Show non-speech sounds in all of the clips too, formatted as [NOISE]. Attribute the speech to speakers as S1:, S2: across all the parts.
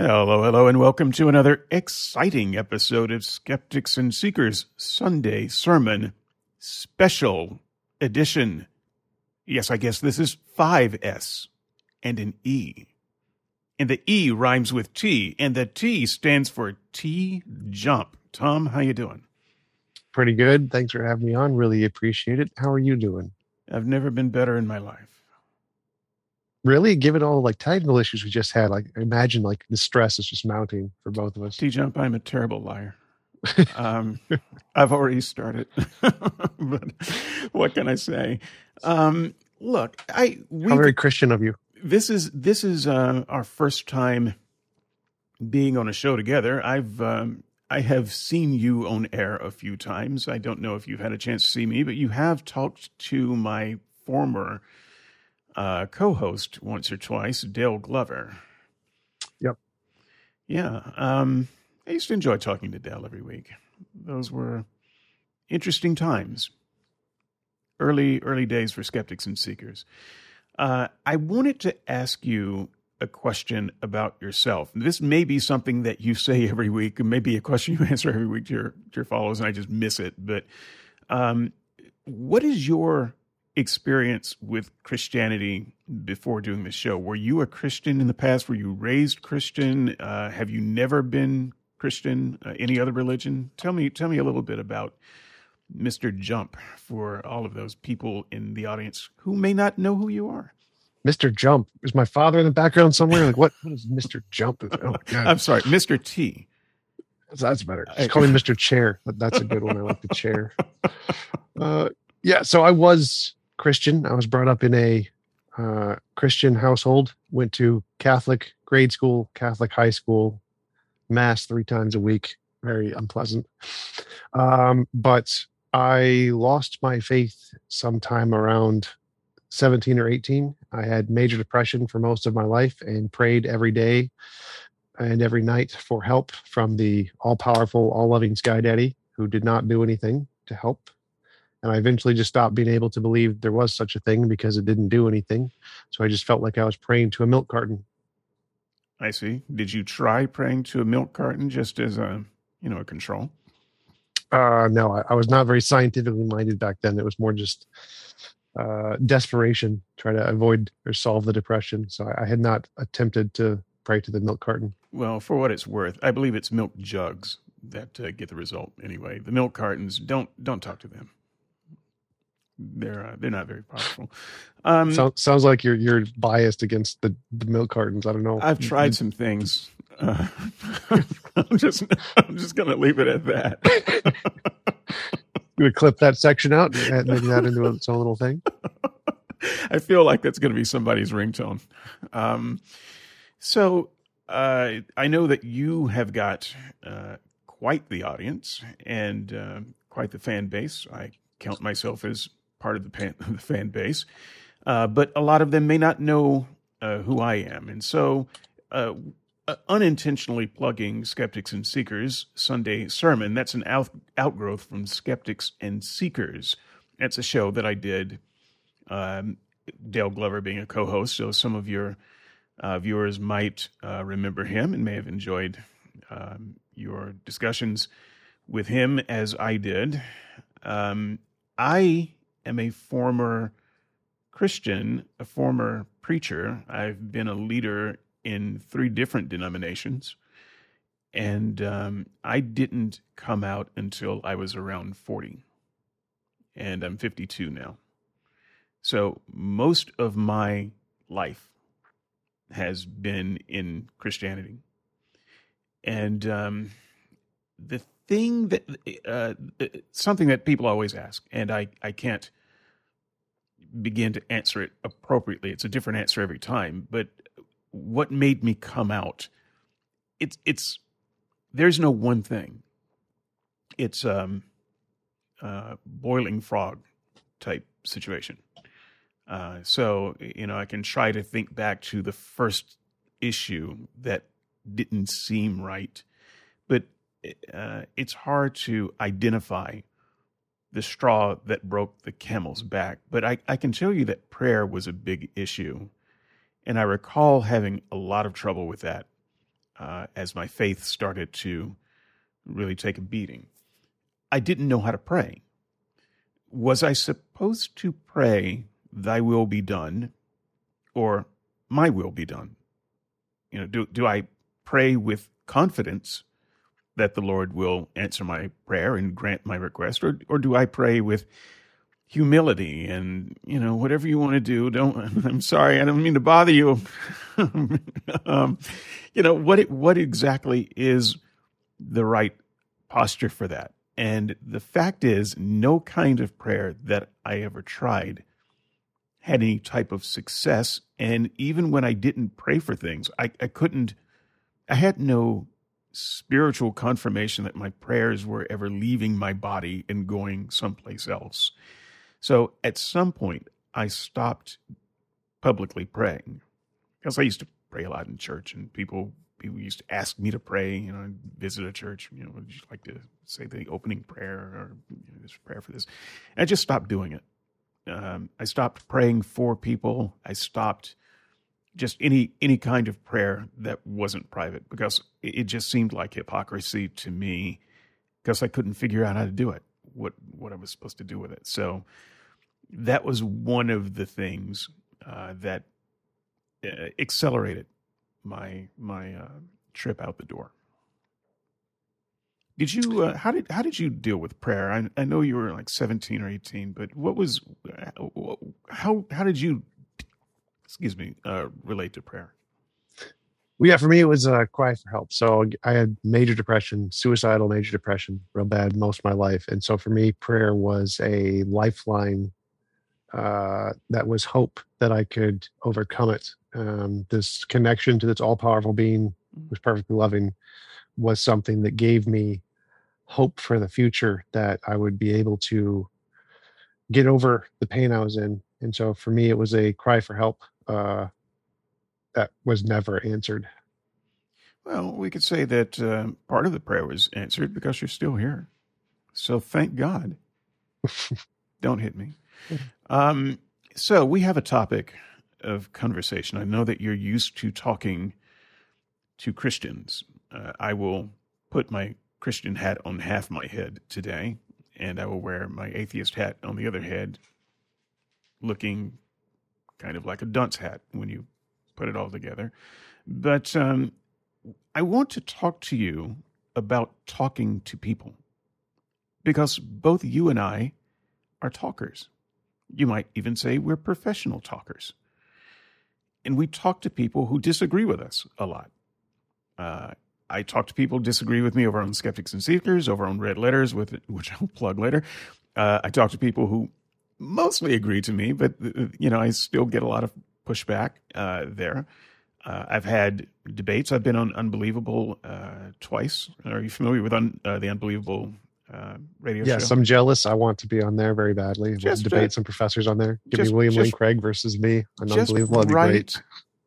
S1: Hello, hello, and welcome to another exciting episode of Skeptics and Seekers Sunday Sermon Special Edition. Yes, I guess this is 5S and an E. And the E rhymes with T, and the T stands for T Jump. Tom, how you doing?
S2: Pretty good. Thanks for having me on. Really appreciate it. How are you doing?
S1: I've never been better in my life.
S2: Really, given all like technical issues we just had, like imagine like the stress is just mounting for both of us.
S1: T Jump, I'm a terrible liar. [LAUGHS] um, I've already started, [LAUGHS] but what can I say? Um, look, I
S2: How very Christian of you.
S1: This is this is uh, our first time being on a show together. I've um, I have seen you on air a few times. I don't know if you've had a chance to see me, but you have talked to my former uh, co-host once or twice, Dale Glover.
S2: Yep.
S1: Yeah. Um, I used to enjoy talking to Dale every week. Those were interesting times. Early, early days for skeptics and seekers. Uh, I wanted to ask you a question about yourself. This may be something that you say [LAUGHS] every week, and maybe a question you [LAUGHS] answer every week to your, to your followers, and I just miss it. But um, what is your experience with Christianity before doing the show? Were you a Christian in the past? Were you raised Christian? Uh, have you never been Christian? Uh, any other religion? Tell me, tell me a little bit about Mr. Jump for all of those people in the audience who may not know who you are.
S2: Mr. Jump is my father in the background somewhere. Like what? What is Mr. Jump?
S1: Oh, I'm sorry, Mr. T.
S2: That's better. Just call me Mr. Chair. That's a good one. I like the chair. [LAUGHS] Uh, yeah. So I was Christian. I was brought up in a uh, Christian household. Went to Catholic grade school, Catholic high school, mass three times a week. Very unpleasant. Um, but I lost my faith sometime around 17 or 18. I had major depression for most of my life and prayed every day and every night for help from the all powerful, all loving Sky Daddy, who did not do anything to help and I eventually just stopped being able to believe there was such a thing because it didn't do anything. So I just felt like I was praying to a milk carton.
S1: I see. Did you try praying to a milk carton just as a, you know, a control?
S2: Uh, no, I, I was not very scientifically minded back then. It was more just uh, desperation, try to avoid or solve the depression. So I, I had not attempted to pray to the milk carton.
S1: Well, for what it's worth, I believe it's milk jugs that uh, get the result anyway. The milk cartons don't don't talk to them they're uh, they're not very powerful.
S2: Um, so, sounds like you're you're biased against the, the milk cartons. I don't know.
S1: I've tried some things. [LAUGHS] Uh, [LAUGHS] I'm just I'm just gonna leave it at that.
S2: you would clip that section out and make that into its own little thing. [LAUGHS]
S1: I feel like that's going to be somebody's ringtone. Um, so uh, I know that you have got uh, quite the audience and uh, quite the fan base. I count myself as part of the, pan, [LAUGHS] the fan base, uh, but a lot of them may not know uh, who I am. And so, uh, uh unintentionally plugging Skeptics and Seekers Sunday Sermon, that's an out, outgrowth from Skeptics and Seekers. That's a show that I did, um, Dale Glover being a co host. So some of your uh, viewers might uh, remember him and may have enjoyed um, your discussions with him as I did. Um, I am a former Christian, a former preacher. I've been a leader in three different denominations. And um, I didn't come out until I was around 40. And I'm 52 now. So most of my life has been in Christianity. And um, the thing that, uh, something that people always ask, and I, I can't begin to answer it appropriately. It's a different answer every time. But what made me come out? It's it's there's no one thing. It's um boiling frog type situation. Uh, so you know, I can try to think back to the first issue that didn't seem right, but uh, it's hard to identify the straw that broke the camel's back. But I, I can tell you that prayer was a big issue. And I recall having a lot of trouble with that uh, as my faith started to really take a beating. I didn't know how to pray. Was I supposed to pray, Thy will be done, or My will be done? You know, do, do I pray with confidence that the Lord will answer my prayer and grant my request, or, or do I pray with humility and you know whatever you want to do don't [LAUGHS] i'm sorry i don't mean to bother you. [LAUGHS] Um, you know what what exactly is the right posture for that? And the fact is no kind of prayer that i ever tried had any type of success. And even when i didn't pray for things i, I couldn't i had no spiritual confirmation that my prayers were ever leaving my body and going someplace else so at some point, I stopped publicly praying because I used to pray a lot in church, and people people used to ask me to pray. You know, I'd visit a church. You know, would you like to say the opening prayer or you know, this prayer for this? And I just stopped doing it. Um, I stopped praying for people. I stopped just any any kind of prayer that wasn't private because it, just seemed like hypocrisy to me because I couldn't figure out how to do it what what I was supposed to do with it. So that was one of the things uh, that uh, accelerated my my uh, trip out the door. Did you uh, how did how did you deal with prayer? I, I know you were like seventeen or eighteen, but what was uh, how how did you excuse me uh, relate to prayer?
S2: Well, yeah, for me, it was a cry for help. So I had major depression, suicidal major depression, real bad most of my life. And so for me, prayer was a lifeline uh, that was hope that I could overcome it. Um, this connection to this all powerful being mm. was perfectly loving was something that gave me hope for the future that I would be able to get over the pain I was in. And so for me, it was a cry for help. Uh, that was never answered.
S1: Well, we could say that uh, part of the prayer was answered because you're still here. So thank God. [LAUGHS] Don't hit me. Um, so we have a topic of conversation. I know that you're used to talking to Christians. Uh, I will put my Christian hat on half my head today, and I will wear my atheist hat on the other head, looking kind of like a dunce hat when you put it all together. But um, I want to talk to you about talking to people because both you and I are talkers. You might even say we're professional talkers. And we talk to people who disagree with us a lot. Uh, I talk to people who disagree with me over on Skeptics and Seekers, over on Red Letters, with [LAUGHS] which I'll plug later. Uh, I talk to people who mostly agree to me, but uh, you know I still get a lot of pushback uh, there. Uh, I've had debates. I've been on Unbelievable uh, twice. Are you familiar with un, uh, the Unbelievable uh, radio
S2: yes,
S1: show?
S2: I'm jealous. I want to be on there very badly. Just, debate some professors on there. Give just, me William just, Lane Craig versus me. An Unbelievable.
S1: Right, great.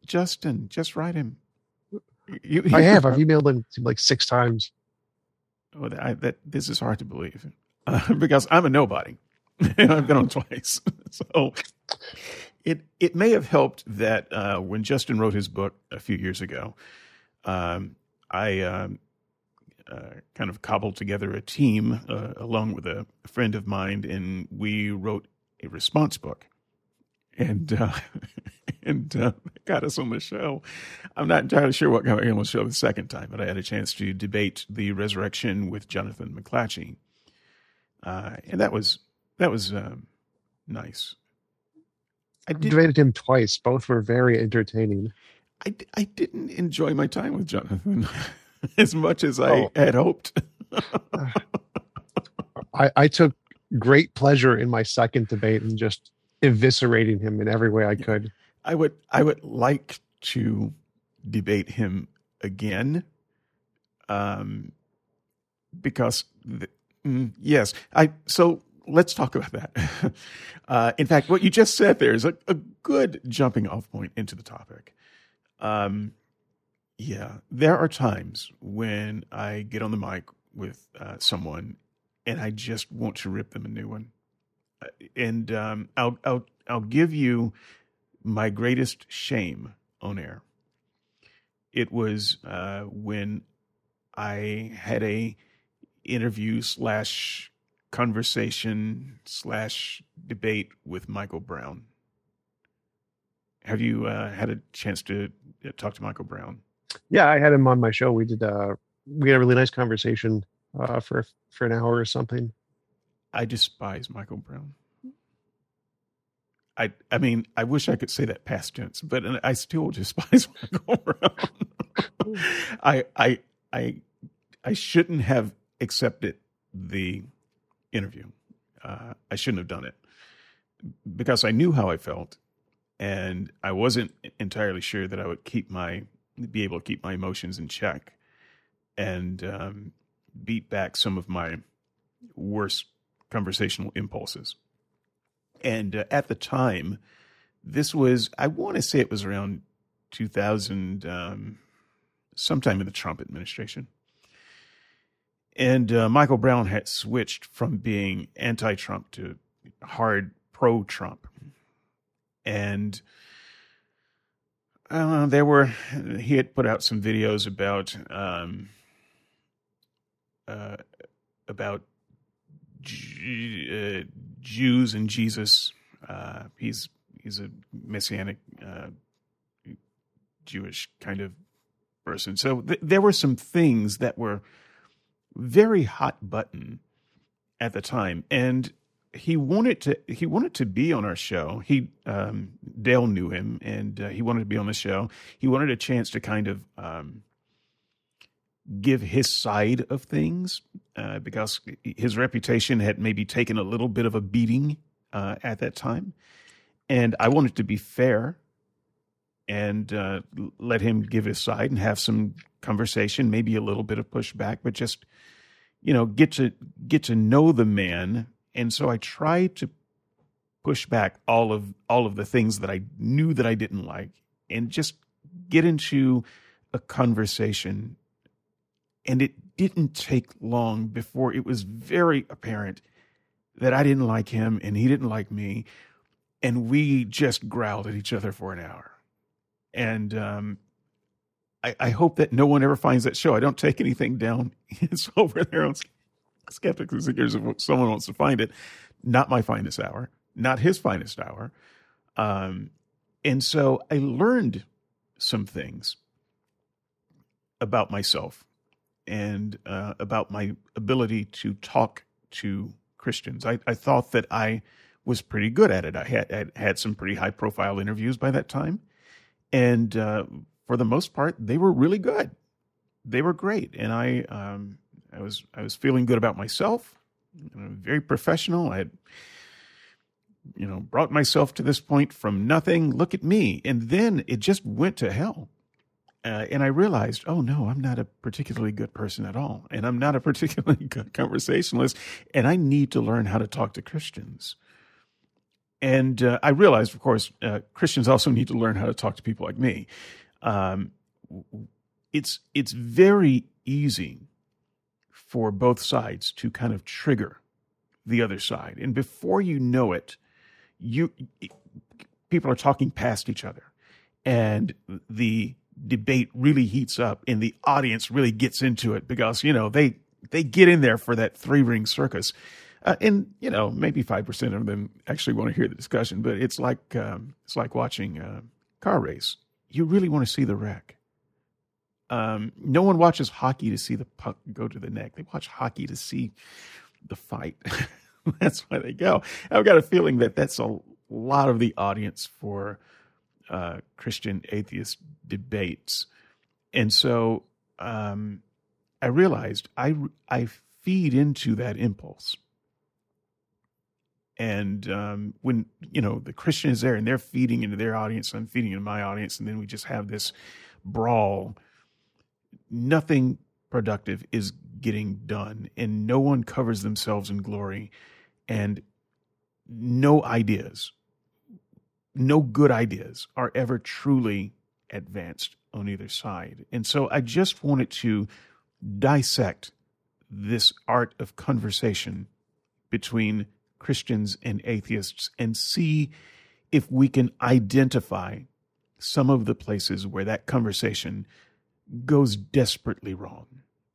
S1: Justin, just write him.
S2: You, I have. I've emailed him like six times.
S1: Oh, I, that this is hard to believe uh, [LAUGHS] because I'm a nobody. [LAUGHS] I've been on twice, [LAUGHS] so it it may have helped that uh, when Justin wrote his book a few years ago, um, I um, uh, kind of cobbled together a team uh, along with a, friend of mine, and we wrote a response book. And uh, [LAUGHS] and uh, got us on the show. I'm not entirely sure what got me on the show the second time, but I had a chance to debate the resurrection with Jonathan McLatchie, uh, and that was that was um, nice.
S2: I did, debated him twice. Both were very entertaining.
S1: I, I didn't enjoy my time with Jonathan [LAUGHS] as much as I oh. had hoped. [LAUGHS]
S2: I, I took great pleasure in my second debate and just eviscerating him in every way I could.
S1: I would I would like to debate him again, um, because the, mm, yes, I so let's talk about that. [LAUGHS] Uh, in fact, what you just said there is a, a good jumping off point into the topic. Um, yeah, there are times when I get on the mic with uh, someone and I just want to rip them a new one. Uh, and um, I'll I'll I'll give you my greatest shame on air. It was uh, when I had a interview slash conversation slash debate with Michael Brown. Have you uh, had a chance to uh, talk to Michael Brown?
S2: Yeah, I had him on my show. We did. Uh, we had a really nice conversation uh, for for an hour or something.
S1: I despise Michael Brown. I I mean, I wish I could say that past tense, but I still [LAUGHS] despise Michael Brown. [LAUGHS] I I I I shouldn't have accepted the interview. Uh, I shouldn't have done it because I knew how I felt, and I wasn't entirely sure that I would keep my be able to keep my emotions in check and um, beat back some of my worst conversational impulses. And uh, at the time, this was, I want to say it was around 2000, um, sometime in the Trump administration. And uh, Michael Brown had switched from being anti Trump to hard pro Trump. And uh, there were, he had put out some videos about, um, uh, about uh, Jews and Jesus. Uh, he's he's a messianic uh, Jewish kind of person. So th- there were some things that were very hot button at the time, and he wanted to he wanted to be on our show. He um, Dale knew him, and uh, he wanted to be on the show. He wanted a chance to kind of um, give his side of things uh, because his reputation had maybe taken a little bit of a beating uh, at that time. And I wanted to be fair and uh, let him give his side and have some conversation, maybe a little bit of pushback, but just you know get to get to know the man. And so I tried to push back all of all of the things that I knew that I didn't like, and just get into a conversation and it didn't take long before it was very apparent that I didn't like him and he didn't like me. And we just growled at each other for an hour. And um, I, I, hope that no one ever finds that show. I don't take anything down. [LAUGHS] It's over there on Skeptics and Seekers if someone wants to find it. Not my finest hour, not his finest hour. Um, and so I learned some things about myself and uh, about my ability to talk to Christians. I, I, thought that I was pretty good at it. I had, had, had some pretty high profile interviews by that time. And uh, for the most part, they were really good. They were great. And I, um, I, was, I was feeling good about myself, very professional. I had, you know, brought myself to this point from nothing. Look at me. And then it just went to hell. Uh, and I realized, oh no, I'm not a particularly good person at all, and I'm not a [LAUGHS] particularly good conversationalist, and I need to learn how to talk to Christians. And uh, I realized, of course, uh, Christians also need to learn how to talk to people like me. Um, it's it's very easy for both sides to kind of trigger the other side, and before you know it, you people are talking past each other, and the debate really heats up and the audience really gets into it because you know they they get in there for that three ring circus. Uh, and you know maybe 5% of them actually want to hear the discussion but it's like um, it's like watching a car race you really want to see the wreck um, no one watches hockey to see the puck go to the neck they watch hockey to see the fight [LAUGHS] that's why they go i've got a feeling that that's a lot of the audience for uh, Christian atheist debates. And so um, I realized I, I feed into that impulse. And um, when, you know, the Christian is there and they're feeding into their audience, I'm feeding into my audience, and then we just have this brawl, nothing productive is getting done, and no one covers themselves in glory, and no ideas no good ideas are ever truly advanced on either side. And so I just wanted to dissect this art of conversation between Christians and atheists and see if we can identify some of the places where that conversation goes desperately wrong.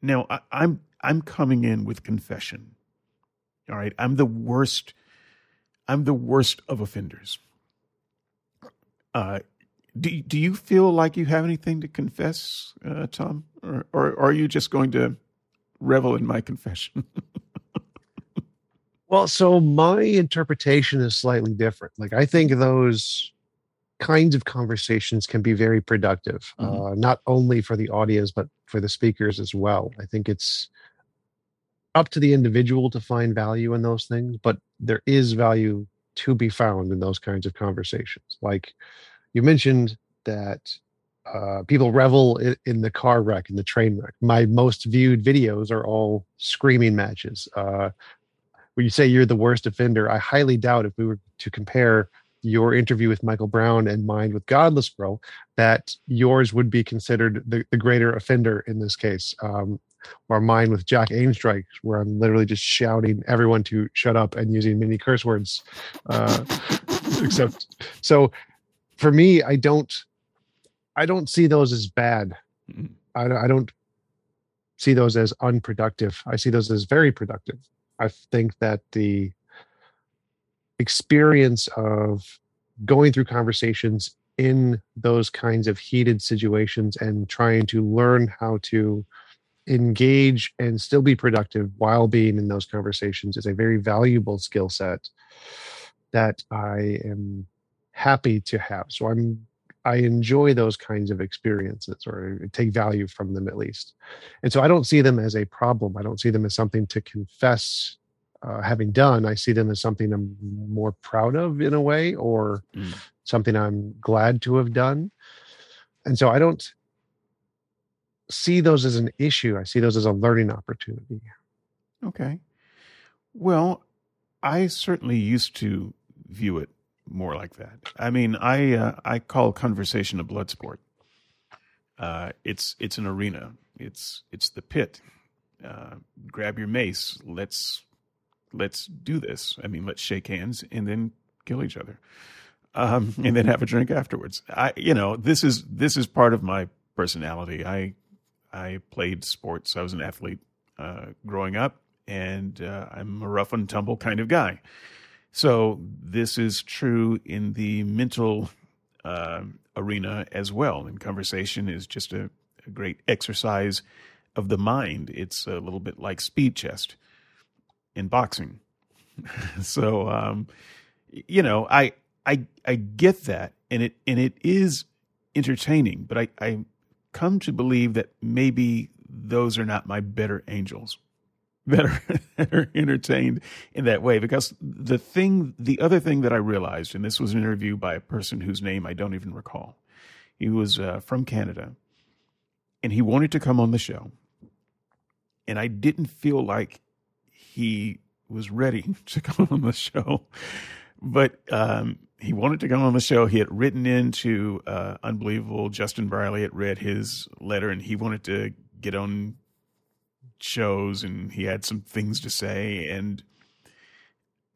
S1: Now I, I'm I'm coming in with confession. All right, I'm the worst. I'm the worst of offenders. Uh, do do you feel like you have anything to confess, uh, Tom, or, or, or are you just going to revel in my confession? [LAUGHS]
S2: well, so my interpretation is slightly different. Like I think those kinds of conversations can be very productive, mm-hmm. uh, not only for the audience but for the speakers as well. I think it's up to the individual to find value in those things, but there is value to be found in those kinds of conversations. Like you mentioned that uh, people revel in, in, the car wreck and the train wreck. My most viewed videos are all screaming matches. Uh, when you say you're the worst offender, I highly doubt if we were to compare your interview with Michael Brown and mine with Godless Bro, that yours would be considered the, the greater offender in this case. Um, or mine with Jack Ainstrike, where I'm literally just shouting everyone to shut up and using many curse words. Uh, except, so for me, I don't, I don't see those as bad. Mm-hmm. I, I don't see those as unproductive. I see those as very productive. I think that the experience of going through conversations in those kinds of heated situations and trying to learn how to engage and still be productive while being in those conversations is a very valuable skill set that I am happy to have. So I'm I enjoy those kinds of experiences or take value from them at least. And so I don't see them as a problem. I don't see them as something to confess uh, having done. I see them as something I'm more proud of in a way or mm. something I'm glad to have done. And so I don't see those as an issue. I see those as a learning opportunity.
S1: Okay. Well, I certainly used to view it more like that. I mean, I uh, I call conversation a blood sport. Uh, it's it's an arena. It's it's the pit. Uh, grab your mace. Let's let's do this. I mean, let's shake hands and then kill each other, um, and then have a drink afterwards. I you know this is this is part of my personality. I I played sports. I was an athlete uh, growing up, and uh, I'm a rough and tumble kind of guy. So this is true in the mental uh, arena as well. And conversation is just a, a, great exercise of the mind. It's a little bit like speed chess in boxing. [LAUGHS] so um, you know, I I I get that, and it and it is entertaining. But I I come to believe that maybe those are not my better angels that are, [LAUGHS] that are entertained in that way. Because the thing, the other thing that I realized, and this was an interview by a person whose name I don't even recall, he was uh, from Canada, and he wanted to come on the show, and I didn't feel like he was ready [LAUGHS] to come on the show, but um, he wanted to come on the show. He had written into uh, Unbelievable. Justin Brierley had read his letter, and he wanted to get on shows and he had some things to say and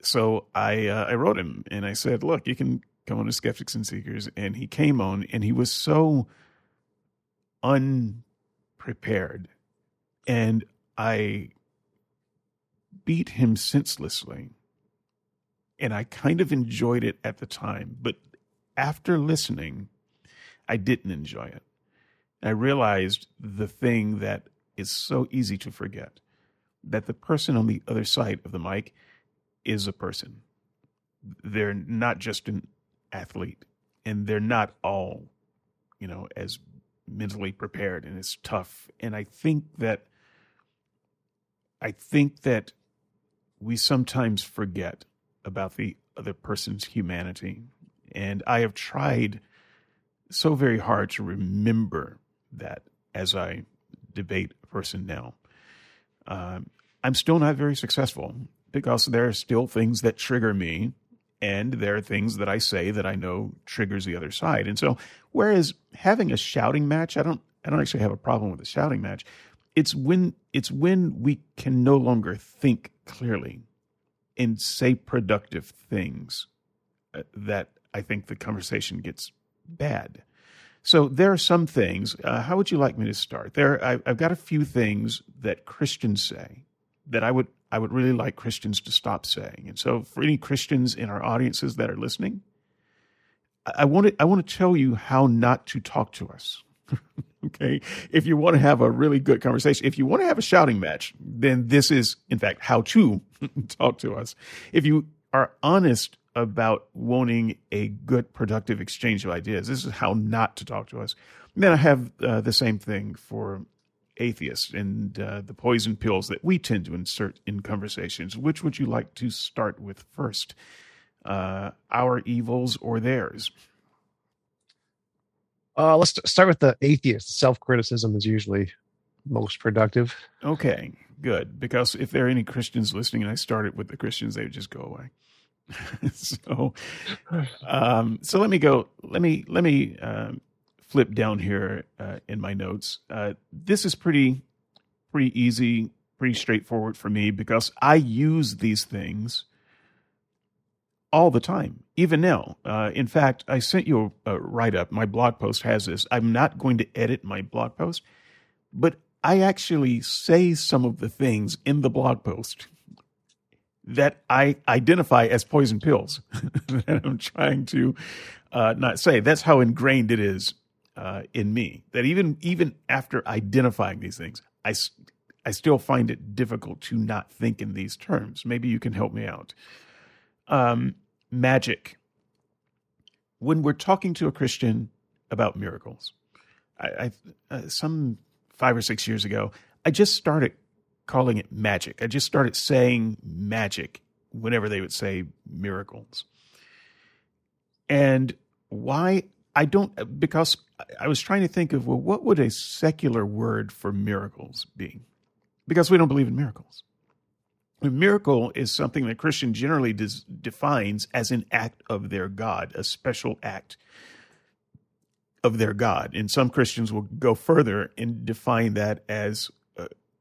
S1: so I uh, I wrote him and I said, "Look, you can come on to Skeptics and Seekers." And he came on and he was so unprepared and I beat him senselessly. And I kind of enjoyed it at the time, but after listening, I didn't enjoy it. I realized the thing that is so easy to forget that the person on the other side of the mic is a person. They're not just an athlete, and they're not all, you know, as mentally prepared and it's tough. And I think that I think that we sometimes forget about the other person's humanity. And I have tried so very hard to remember that as I debate person now. Uh, I'm still not very successful because there are still things that trigger me, and there are things that I say that I know triggers the other side. And so, whereas having a shouting match, I don't, I don't actually have a problem with a shouting match. It's when it's when we can no longer think clearly and say productive things uh, that I think the conversation gets bad. So there are some things. Uh, how would you like me to start? There, I, I've got a few things that Christians say that I would I would really like Christians to stop saying. And so, for any Christians in our audiences that are listening, I want to I want to tell you how not to talk to us. [LAUGHS] okay, if you want to have a really good conversation, if you want to have a shouting match, then this is in fact how to [LAUGHS] talk to us. If you are honest about wanting a good, productive exchange of ideas. This is how not to talk to us. And then I have uh, the same thing for atheists and uh, the poison pills that we tend to insert in conversations. Which would you like to start with first? Uh, our evils or theirs?
S2: Uh, let's start with the atheist. Self criticism is usually most productive.
S1: Okay, good. Because if there are any Christians listening and I started with the Christians, they would just go away. [LAUGHS] so, um, so let me go. Let me let me um, flip down here uh, in my notes. Uh, this is pretty pretty easy, pretty straightforward for me because I use these things all the time, even now. Uh, in fact, I sent you a, a write up. My blog post has this. I'm not going to edit my blog post, but I actually say some of the things in the blog post [LAUGHS] that I identify as poison pills [LAUGHS] that I'm trying to uh, not say. That's how ingrained it is uh, in me. That even even after identifying these things, I I still find it difficult to not think in these terms. Maybe you can help me out. Um, magic. When we're talking to a Christian about miracles, I, I uh, some five or six years ago, I just started calling it magic. I just started saying magic whenever they would say miracles. And why I don't, because I was trying to think of, well, what would a secular word for miracles be? Because we don't believe in miracles. A miracle is something that Christian generally des- defines as an act of their God, a special act of their God. And some Christians will go further and define that as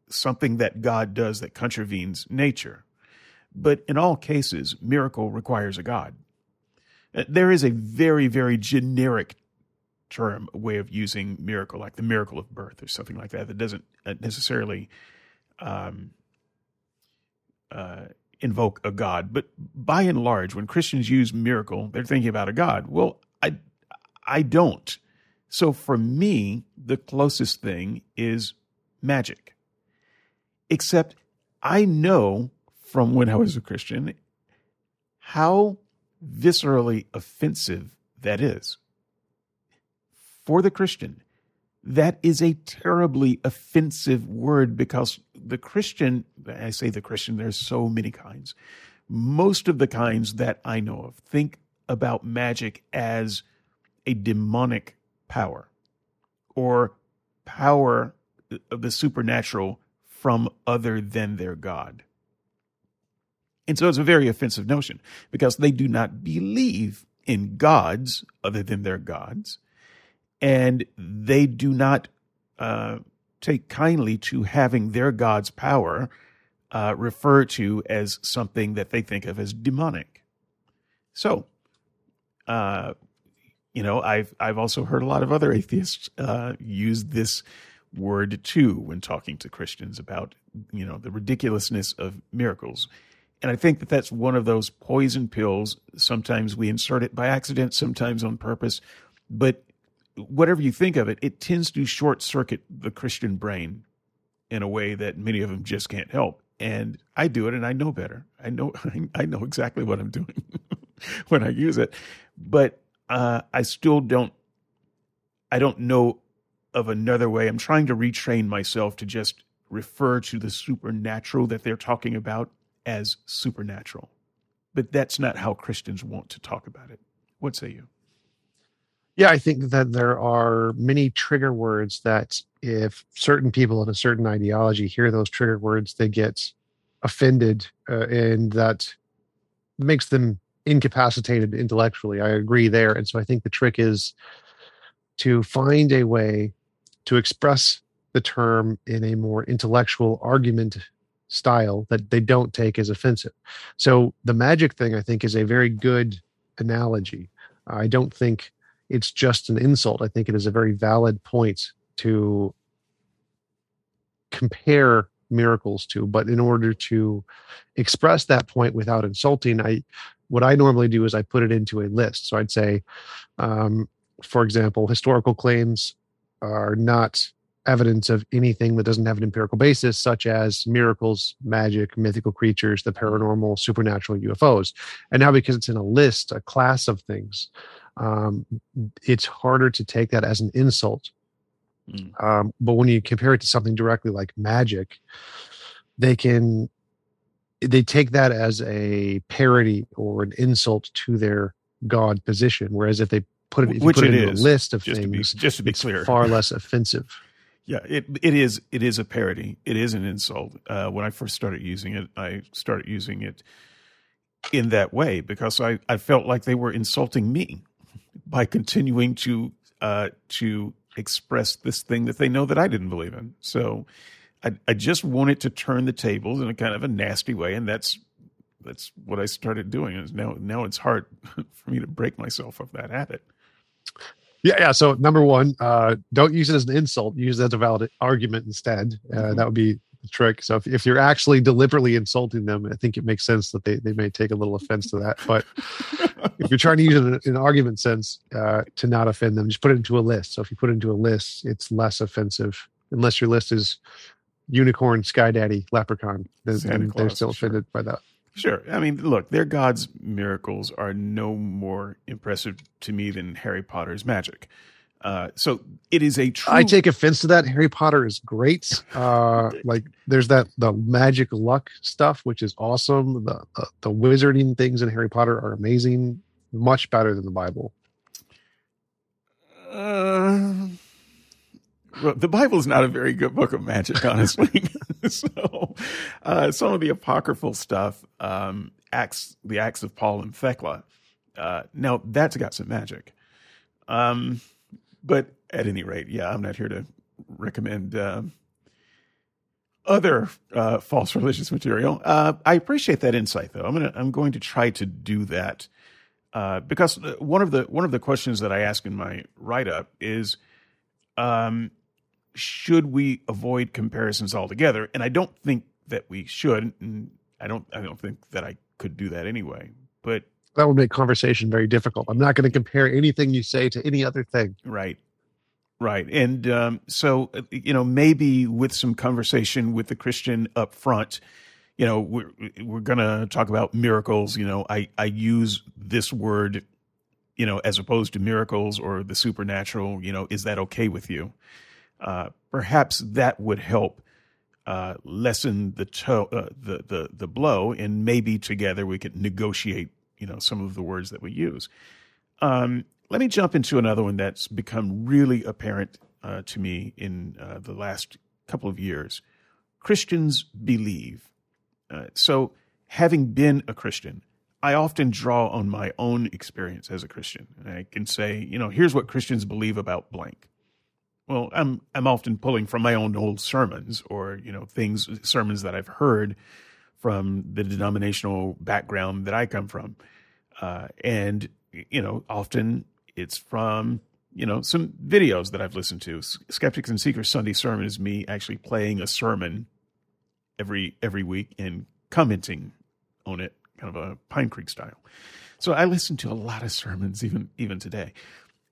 S1: something that God does that contravenes nature. But in all cases, miracle requires a God. Uh, there is a very, very generic term, way of using miracle, like the miracle of birth or something like that, that doesn't uh, necessarily um, uh, invoke a God. But by and large, when Christians use miracle, they're thinking about a God. Well, I, I don't. So for me, the closest thing is magic. Except I know from when I was a Christian how viscerally offensive that is. For the Christian, that is a terribly offensive word because the Christian, I say the Christian, there's so many kinds. Most of the kinds that I know of think about magic as a demonic power or power of the supernatural from other than their God. And so it's a very offensive notion because they do not believe in gods other than their gods. And they do not uh, take kindly to having their God's power uh, referred to as something that they think of as demonic. So, uh, you know, I've I've also heard a lot of other atheists uh, use this word too when talking to Christians about you know the ridiculousness of miracles. And I think that that's one of those poison pills. Sometimes we insert it by accident, sometimes on purpose. But whatever you think of it, it tends to short circuit the Christian brain in a way that many of them just can't help. And I do it, and I know better. I know [LAUGHS] I know exactly what I'm doing [LAUGHS] when I use it, but uh, I still don't. I don't know of another way. I'm trying to retrain myself to just refer to the supernatural that they're talking about as supernatural. But that's not how Christians want to talk about it. What say you?
S2: Yeah, I think that there are many trigger words that if certain people in a certain ideology hear those trigger words, they get offended uh, and that makes them incapacitated intellectually. I agree there. And so I think the trick is to find a way to express the term in a more intellectual argument style that they don't take as offensive. So the magic thing, I think, is a very good analogy. I don't think it's just an insult. I think it is a very valid point to compare miracles to but in order to express that point without insulting i what i normally do is i put it into a list so i'd say um, for example historical claims are not evidence of anything that doesn't have an empirical basis such as miracles magic mythical creatures the paranormal supernatural ufos and now because it's in a list a class of things um, it's harder to take that as an insult Mm. Um, but when you compare it to something directly like magic, they can they take that as a parody or an insult to their god position. Whereas if they put it,
S1: which
S2: put
S1: it
S2: it
S1: is,
S2: a list of
S1: just
S2: things,
S1: to be, just to be clear,
S2: far less offensive. [LAUGHS]
S1: Yeah, it it is it is a parody. It is an insult. Uh, when I first started using it, I started using it in that way because I, I felt like they were insulting me by continuing to uh, to express this thing that they know that I didn't believe in. So I, I just wanted to turn the tables in a kind of a nasty way, and that's that's what I started doing. And now now it's hard [LAUGHS] for me to break myself of that habit.
S2: Yeah, yeah. So number one, uh, don't use it as an insult. Use it as a valid argument instead. Uh, mm-hmm. That would be the trick. So if, if you're actually deliberately insulting them, I think it makes sense that they, they may take a little offense to that. But if you're trying to use it in, an argument sense uh, to not offend them, just put it into a list. So if you put it into a list, it's less offensive, unless your list is unicorn, sky daddy, leprechaun. Then, then they're still offended sure. by that.
S1: Sure. I mean, look, their God's miracles are no more impressive to me than Harry Potter's magic. Uh, so it is a true.
S2: I take offense to that. Harry Potter is great. [LAUGHS] Uh, like there's that the magic luck stuff, which is awesome. The, the the wizarding things in Harry Potter are amazing. Much better than the Bible.
S1: Uh, the Bible is not a very good book of magic, [LAUGHS] honestly. so, uh, some of the apocryphal stuff, um, acts, the acts of Paul and Thecla. Uh, now that's got some magic. Um, but at any rate, yeah, I'm not here to recommend uh, other uh, false [LAUGHS] religious material. Uh, I appreciate that insight, though. I'm gonna I'm going to try to do that uh, because uh, one of the one of the questions that I ask in my write up is, um, should we avoid comparisons altogether? And I don't think that we should. And I don't I don't think that I could do that anyway. But
S2: that would make conversation very difficult. I'm not going to compare anything you say to any other thing.
S1: Right. Right. And um, so, uh, you know, maybe with some conversation with the Christian up front, you know, we're, we're going to talk about miracles. You know, I, I use this word, you know, as opposed to miracles or the supernatural. You know, is that okay with you? Uh, perhaps that would help uh, lessen the, to- uh, the the the blow, and maybe together we could negotiate you know some of the words that we use. Um, let me jump into another one that's become really apparent uh, to me in uh, the last couple of years. Christians believe. Uh, so, having been a Christian, I often draw on my own experience as a Christian. And I can say, you know, here's what Christians believe about blank. Well, I'm I'm often pulling from my own old sermons or you know things sermons that I've heard from the denominational background that I come from. Uh, and, you know, often it's from, you know, some videos that I've listened to. Skeptics and Seekers Sunday Sermon is me actually playing a sermon every every week and commenting on it, kind of a Pine Creek style. So I listen to a lot of sermons even even today.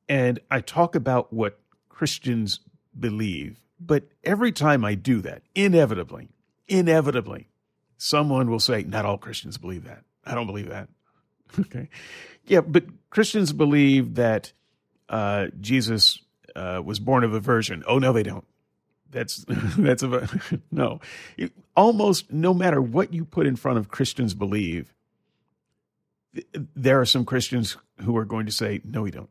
S1: And I talk about what Christians believe. But every time I do that, inevitably, inevitably, someone will say, not all Christians believe that. I don't believe that. [LAUGHS] okay. Yeah, but Christians believe that uh, Jesus uh, was born of a virgin. Oh, no, they don't. That's [LAUGHS] that's a [LAUGHS] no. It, almost no matter what you put in front of Christians believe, there are some Christians who are going to say no, we don't.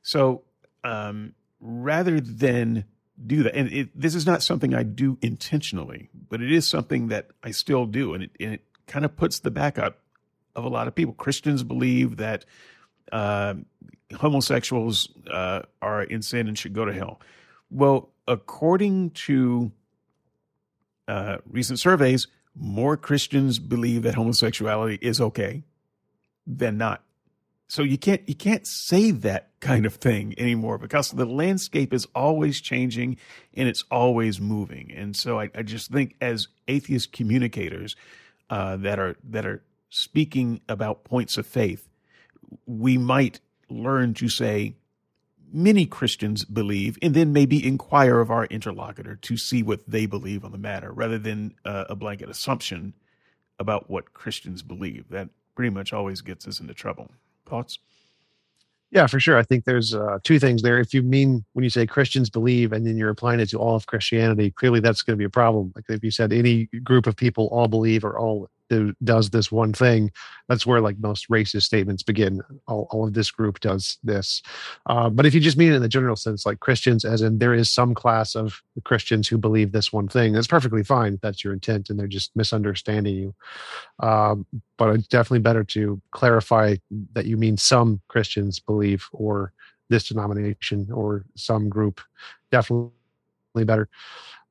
S1: So um, rather than do that. And it, this is not something I do intentionally, but it is something that I still do. And it, and it kind of puts the back up of a lot of people. Christians believe that uh, homosexuals uh, are in sin and should go to hell. Well, according to uh, recent surveys, more Christians believe that homosexuality is okay than not. So you can't you can't say that kind of thing anymore because the landscape is always changing and it's always moving. And so I, I just think as atheist communicators uh, that are that are speaking about points of faith, we might learn to say many Christians believe, and then maybe inquire of our interlocutor to see what they believe on the matter, rather than uh, a blanket assumption about what Christians believe. That pretty much always gets us into trouble. Thoughts?
S2: Yeah, for sure. I think there's uh, two things there. If you mean when you say Christians believe and then you're applying it to all of Christianity, clearly that's going to be a problem. Like if you said any group of people all believe or all do, does this one thing that's where like most racist statements begin. All, all of this group does this. Uh, but if you just mean it in the general sense like christians as in there is some class of christians who believe this one thing that's perfectly fine that's your intent and they're just misunderstanding you. Um, but it's definitely better to clarify that you mean some christians believe or this denomination or some group. Definitely better.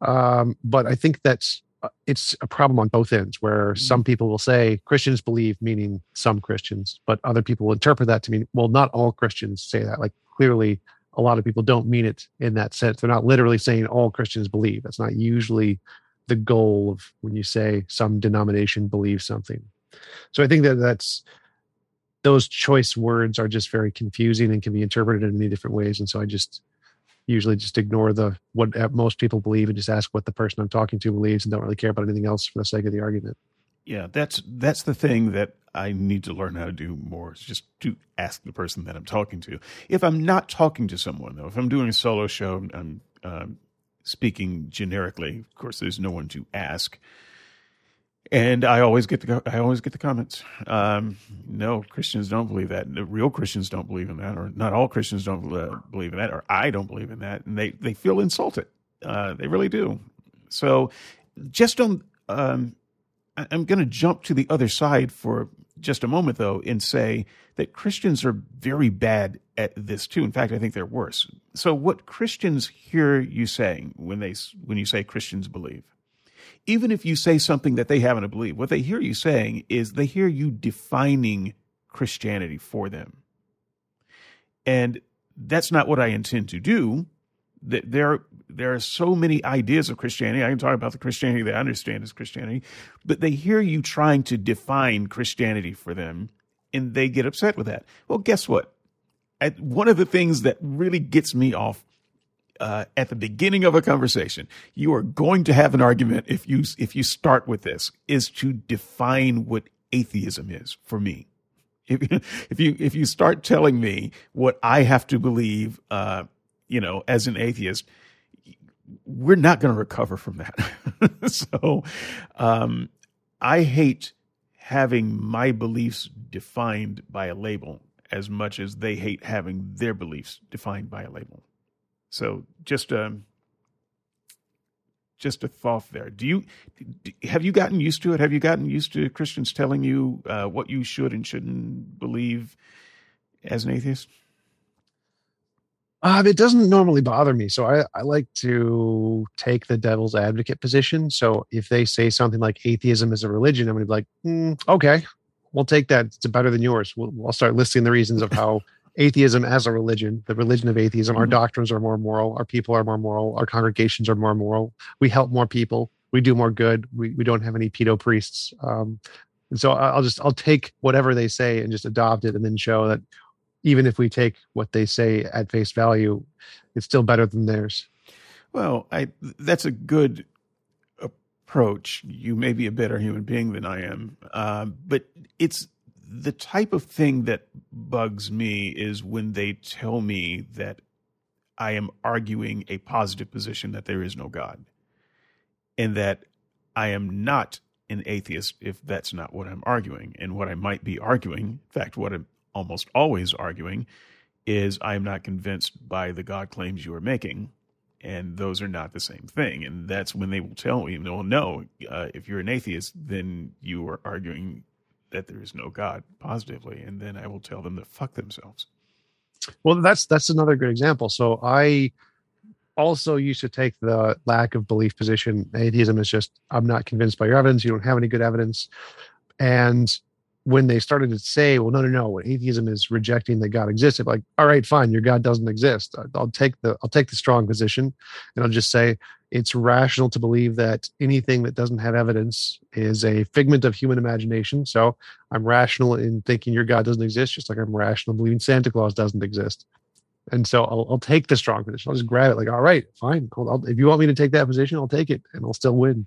S2: Um, but i think that's it's a problem on both ends where mm-hmm. some people will say Christians believe, meaning some Christians, but other people will interpret that to mean, well, not all Christians say that. Like clearly, a lot of people don't mean it in that sense. They're not literally saying all Christians believe. That's not usually the goal of when you say some denomination believes something. So I think that that's those choice words are just very confusing and can be interpreted in many different ways. And so I just usually just ignore the what most people believe and just ask what the person I'm talking to believes and don't really care about anything else for the sake of the argument.
S1: Yeah, that's that's the thing that I need to learn how to do more. Is just to ask the person that I'm talking to. If I'm not talking to someone though, if I'm doing a solo show, and I'm um, speaking generically. Of course, there's no one to ask and I always get the I always get the comments. Um, no, Christians don't believe that. Real Christians don't believe in that, or not all Christians don't believe in that, or I don't believe in that, and they they feel insulted. Uh, they really do. So, just on, um, I'm going to jump to the other side for just a moment, though, and say that Christians are very bad at this too. In fact, I think they're worse. So, what Christians hear you saying when they when you say Christians believe? Even if you say something that they happen to believe, what they hear you saying is they hear you defining Christianity for them. And that's not what I intend to do. There, there are so many ideas of Christianity. I can talk about the Christianity that I understand as Christianity, but they hear you trying to define Christianity for them and they get upset with that. Well, guess what? At one of the things that really gets me off uh, at the beginning of a conversation, you are going to have an argument if you if you start with this is to define what atheism is for me. If, [LAUGHS] if you if you start telling me what I have to believe, uh, you know, as an atheist, we're not going to recover from that. [LAUGHS] so, um, I hate having my beliefs defined by a label as much as they hate having their beliefs defined by a label. So just um, just a thought there. Do you have you gotten used to it? Have you gotten used to Christians telling you uh, what you should and shouldn't believe as an atheist?
S2: Um, it doesn't normally bother me. So I, I like to take the devil's advocate position. So if they say something like atheism is a religion, I'm going to be like, mm, okay, we'll take that. It's better than yours. We'll, I'll start listing the reasons of how atheism as a religion, the religion of atheism. Mm-hmm. Our doctrines are more moral. Our people are more moral. Our congregations are more moral. We help more people. We do more good. We, we don't have any pedo priests. Um, and so I'll just I'll take whatever they say and just adopt it, and then show that even if we take what they say at face value, it's still better than theirs.
S1: Well, I that's a good approach. You may be a better human being than I am, uh, but it's the type of thing that bugs me is when they tell me that I am arguing a positive position that there is no God and that I am not an atheist if that's not what I'm arguing. And what I might be arguing, in fact, what I'm almost always arguing, is I am not convinced by the God claims you are making. And those are not the same thing. And that's when they will tell me, well, no, uh, if you're an atheist, then you are arguing that there is no God positively, and then I will tell them to fuck themselves.
S2: Well, that's that's another good example. So I also used to take the lack of belief position. Atheism is just I'm not convinced by your evidence. You don't have any good evidence, and when they started to say, well, no, no, no, what atheism is rejecting that God exists. Like, all right, fine, your God doesn't exist. I'll take the I'll take the strong position, and I'll just say it's rational to believe that anything that doesn't have evidence is a figment of human imagination. So I'm rational in thinking your God doesn't exist, just like I'm rational believing Santa Claus doesn't exist. And so I'll, I'll take the strong position. I'll just grab it, like, all right, fine. I'll, I'll, if you want me to take that position, I'll take it, and I'll still win.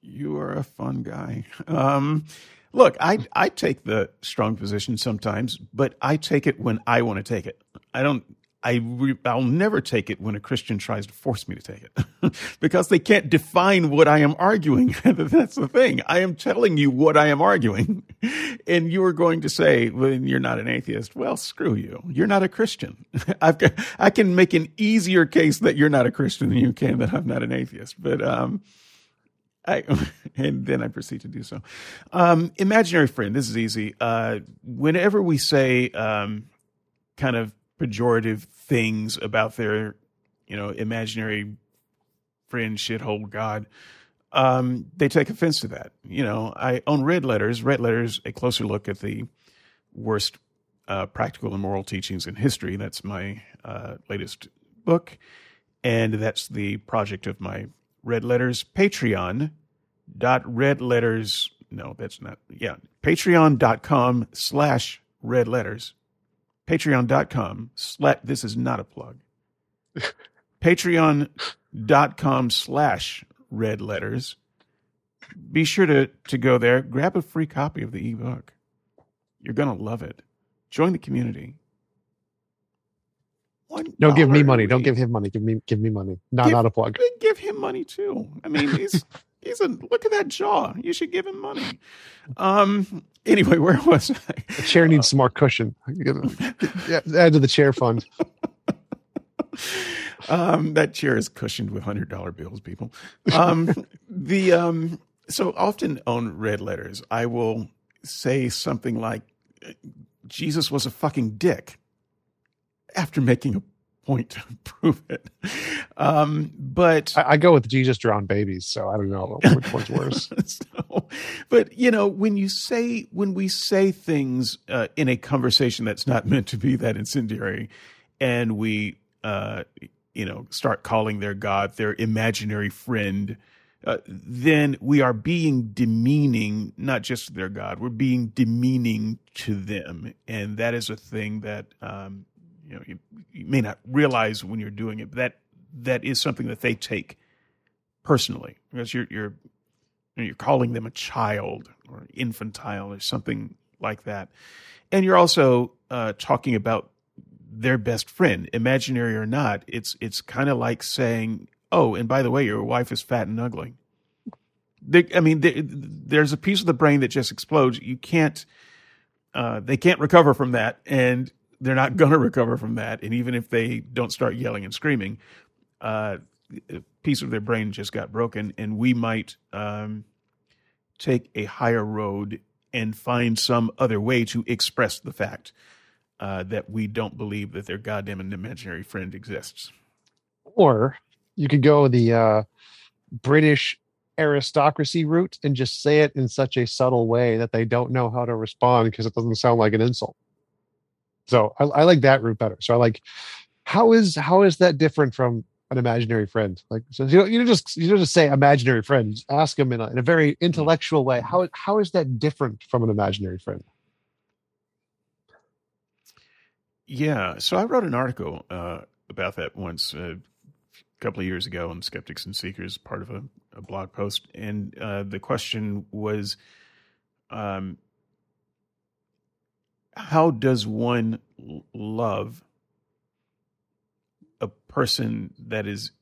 S1: You are a fun guy. Um, look, I I take the strong position sometimes, but I take it when I want to take it. I don't. I re, I'll never take it when a Christian tries to force me to take it [LAUGHS] because they can't define what I am arguing. [LAUGHS] That's the thing. I am telling you what I am arguing, [LAUGHS] and you are going to say, "Well, you're not an atheist." Well, screw you. You're not a Christian. I've got, I can make an easier case that you're not a Christian than you can that I'm not an atheist. But um, I, [LAUGHS] and then I proceed to do so. Um, imaginary friend. This is easy. Uh, whenever we say um, kind of pejorative things about their, you know, imaginary friend, shithole God, um, they take offense to that. You know, I own Red Letters. Red Letters, a closer look at the worst uh, practical and moral teachings in history. That's my uh, latest book, and that's the project of my red letters patreon dot red letters no that's not yeah patreon.com slash red letters. Patreon.com slash this is not a plug. [LAUGHS] Patreon.com slash red letters. Be sure to to go there. Grab a free copy of the ebook. You're gonna love it. Join the community
S2: don't give me money. Don't give him money. Give me give me money. Not give, not a plug.
S1: Give him money too. I mean, he's [LAUGHS] he's a look at that jaw. You should give him money. Um. Anyway, where was I?
S2: The chair needs uh, some more cushion. yeah, add to the chair fund. [LAUGHS]
S1: um, that chair is cushioned with hundred dollar bills. People. Um, [LAUGHS] the um. So often on red letters, I will say something like, "Jesus was a fucking dick." After making a point to prove it. Um, but
S2: I, I, go with Jesus drowned babies, so I don't know which one's worse. [LAUGHS] so,
S1: but you know, when you say when we say things uh, in a conversation that's not meant to be that incendiary, and we uh, you know start calling their God their imaginary friend. Uh, then we are being demeaning, not just their God, we're being demeaning to them. And that is a thing that um, you know you, you may not realize when you're doing it, but that that is something that they take personally because you're you're you're calling them a child or infantile or something like that, and you're also uh, talking about their best friend, imaginary or not. It's it's kind of like saying, "Oh, and by the way, your wife is fat and ugly." They, I mean, they, there's a piece of the brain that just explodes. You can't, uh, they can't recover from that, and they're not going to recover from that. And even if they don't start yelling and screaming, uh, a piece of their brain just got broken, and we might um, take a higher road and find some other way to express the fact uh, that we don't believe that their goddamn imaginary friend exists.
S2: Or you could go the uh, British aristocracy route and just say it in such a subtle way that they don't know how to respond because it doesn't sound like an insult. So I, I like that route better. So I like how is how is that different from an imaginary friend? Like so you know, you just you don't just say imaginary friend. Just ask them in a, in a very intellectual way. How how is that different from an imaginary friend?
S1: Yeah, so I wrote an article uh, about that once uh, a couple of years ago on Skeptics and Seekers, part of a, a blog post, and uh, the question was, um, how does one love a person that is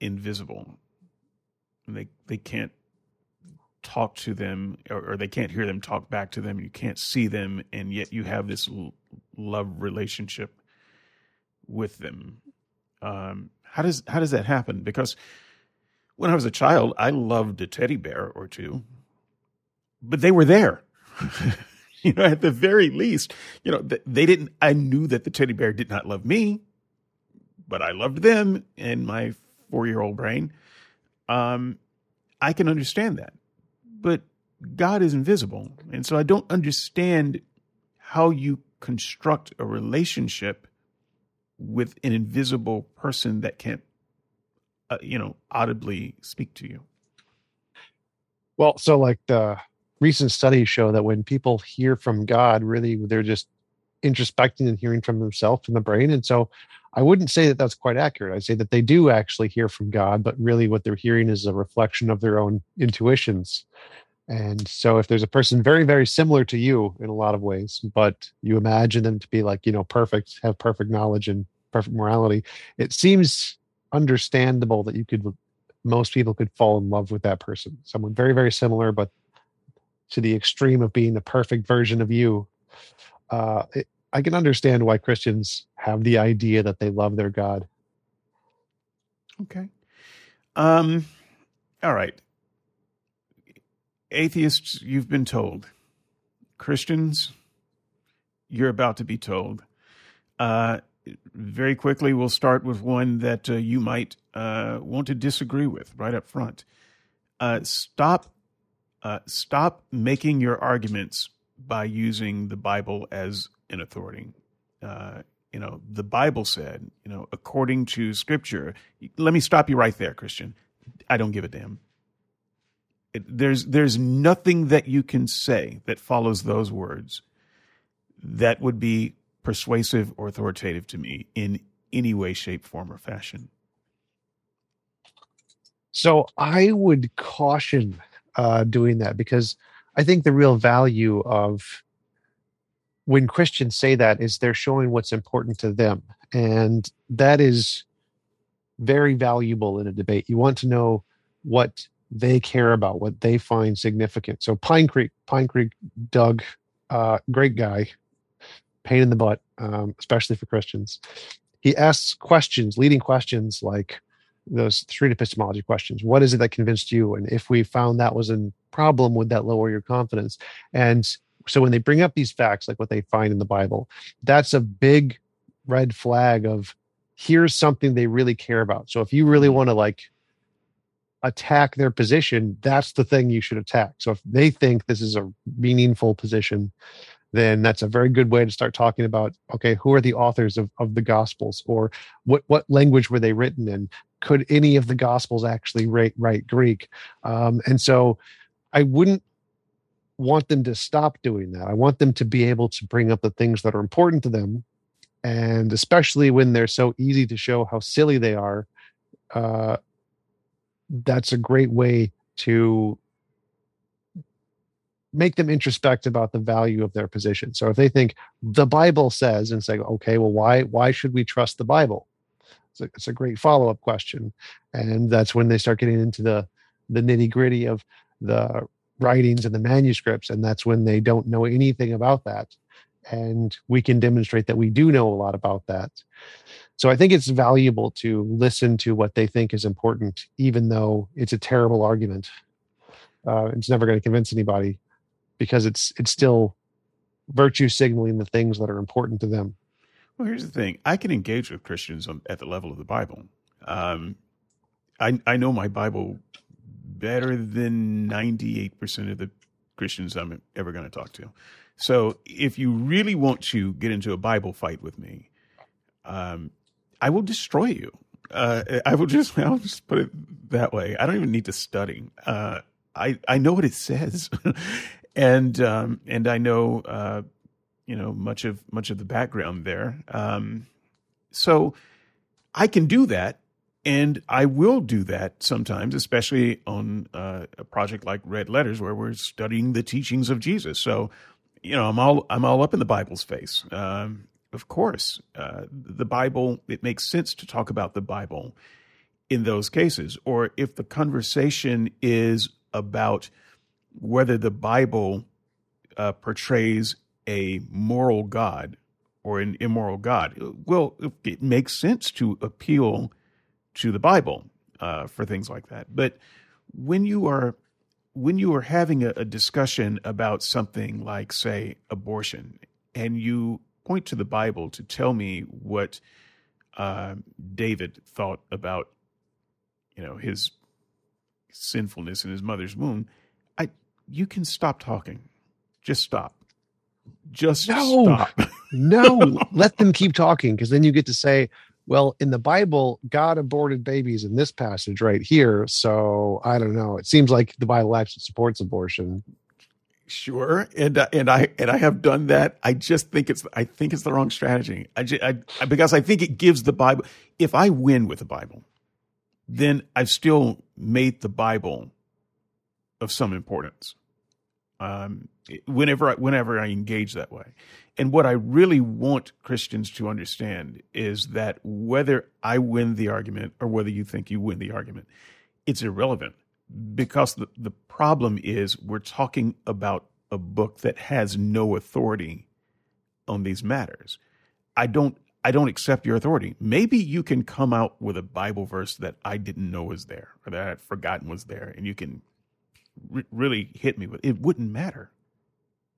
S1: invisible? And they they can't talk to them or, or, they can't hear them talk back to them. You can't see them, and yet you have this love relationship with them. Um, how does how does that happen? Because when I was a child, I loved a teddy bear or two, but they were there. [LAUGHS] [LAUGHS] you know, at the very least, you know, they didn't, I knew that the teddy bear did not love me, but I loved them in my four year old brain. Um, I can understand that. But God is invisible. And so I don't understand how you construct a relationship with an invisible person that can't, uh, you know, audibly speak to you.
S2: Well, so like the recent studies show that when people hear from God, really they're just introspecting and hearing from themselves in the brain. And so I wouldn't say that that's quite accurate. I'd say that they do actually hear from God, but really what they're hearing is a reflection of their own intuitions. And so if there's a person very, very similar to you in a lot of ways, but you imagine them to be like, you know, perfect, have perfect knowledge and perfect morality, it seems understandable that you could, most people could fall in love with that person. Someone very, very similar, but to the extreme of being the perfect version of you. Uh, it, I can understand why Christians have the idea that they love their God.
S1: Okay. Um, all right. Atheists, you've been told. Christians, you're about to be told. Uh, very quickly, we'll start with one that uh, you might uh, want to disagree with right up front. Uh, stop, uh, stop making your arguments by using the Bible as an authority. Uh, you know, the Bible said, you know, according to Scripture. Let me stop you right there, Christian. I don't give a damn. It, there's there's nothing that you can say that follows those words that would be persuasive or authoritative to me in any way, shape, form, or fashion.
S2: So I would caution uh, doing that because I think the real value of when Christians say that is they're showing what's important to them. And that is very valuable in a debate. You want to know what they care about, what they find significant. So Pine Creek, Pine Creek Doug, uh, great guy, pain in the butt, um, especially for Christians. He asks questions, leading questions like those three epistemology questions. What is it that convinced you? And if we found that was a problem, would that lower your confidence? And so when they bring up these facts like what they find in the bible that's a big red flag of here's something they really care about so if you really mm-hmm. want to like attack their position that's the thing you should attack so if they think this is a meaningful position then that's a very good way to start talking about okay who are the authors of, of the gospels or what what language were they written in could any of the gospels actually write, write greek um, and so i wouldn't want them to stop doing that. I want them to be able to bring up the things that are important to them. And especially when they're so easy to show how silly they are, uh, that's a great way to make them introspect about the value of their position. So if they think the Bible says and say, okay, well, why why should we trust the Bible? It's a, it's a great follow up question, and that's when they start getting into the the nitty gritty of the writings and the manuscripts and that's when they don't know anything about that. And we can demonstrate that we do know a lot about that. So i think it's valuable to listen to what they think is important even though it's a terrible argument. Uh, it's never going to convince anybody because it's it's still virtue signaling the things that are important to them
S1: well here's the thing i can engage with christians on, at the level of the bible um, I, I know my bible better than 98% of the Christians I'm ever going to talk to. So if you really want to get into a Bible fight with me, um, I will destroy you. Uh, I will just [LAUGHS] I'll just put it that way. I don't even need to study. Uh, I I know what it says, [LAUGHS] and um, and I know uh, you know much of much of the background there. Um, so I can do that and I will do that sometimes, especially on uh, a project like Red Letters, where we're studying the teachings of Jesus. So, you know, I'm all I'm all up in the Bible's face. Um, of course, uh, the Bible. It makes sense to talk about the Bible in those cases, or if the conversation is about whether the Bible uh, portrays a moral God or an immoral God. Well, it makes sense to appeal to the Bible uh, for things like that. But when you are when you are having a, a discussion about something like, say, abortion, and you point to the Bible to tell me what uh, David thought about, you know, his sinfulness in his mother's womb, you can stop talking. Just stop. Just
S2: no,
S1: stop. [LAUGHS]
S2: no, [LAUGHS] let them keep talking because then you get to say, well, in the Bible, God aborted babies in this passage right here. So I don't know. It seems like the Bible actually supports abortion.
S1: Sure, and uh, and I and I have done that. I just think it's I think it's the wrong strategy. I, just, I because I think it gives the Bible. If I win with the Bible, then I've still made the Bible of some importance. Um, whenever I, whenever I engage that way, and what I really want Christians to understand is that whether I win the argument or whether you think you win the argument, it's irrelevant because the, the problem is we're talking about a book that has no authority on these matters. I don't I don't accept your authority. Maybe you can come out with a Bible verse that I didn't know was there or that I had forgotten was there, and you can re- really hit me with it. Wouldn't matter.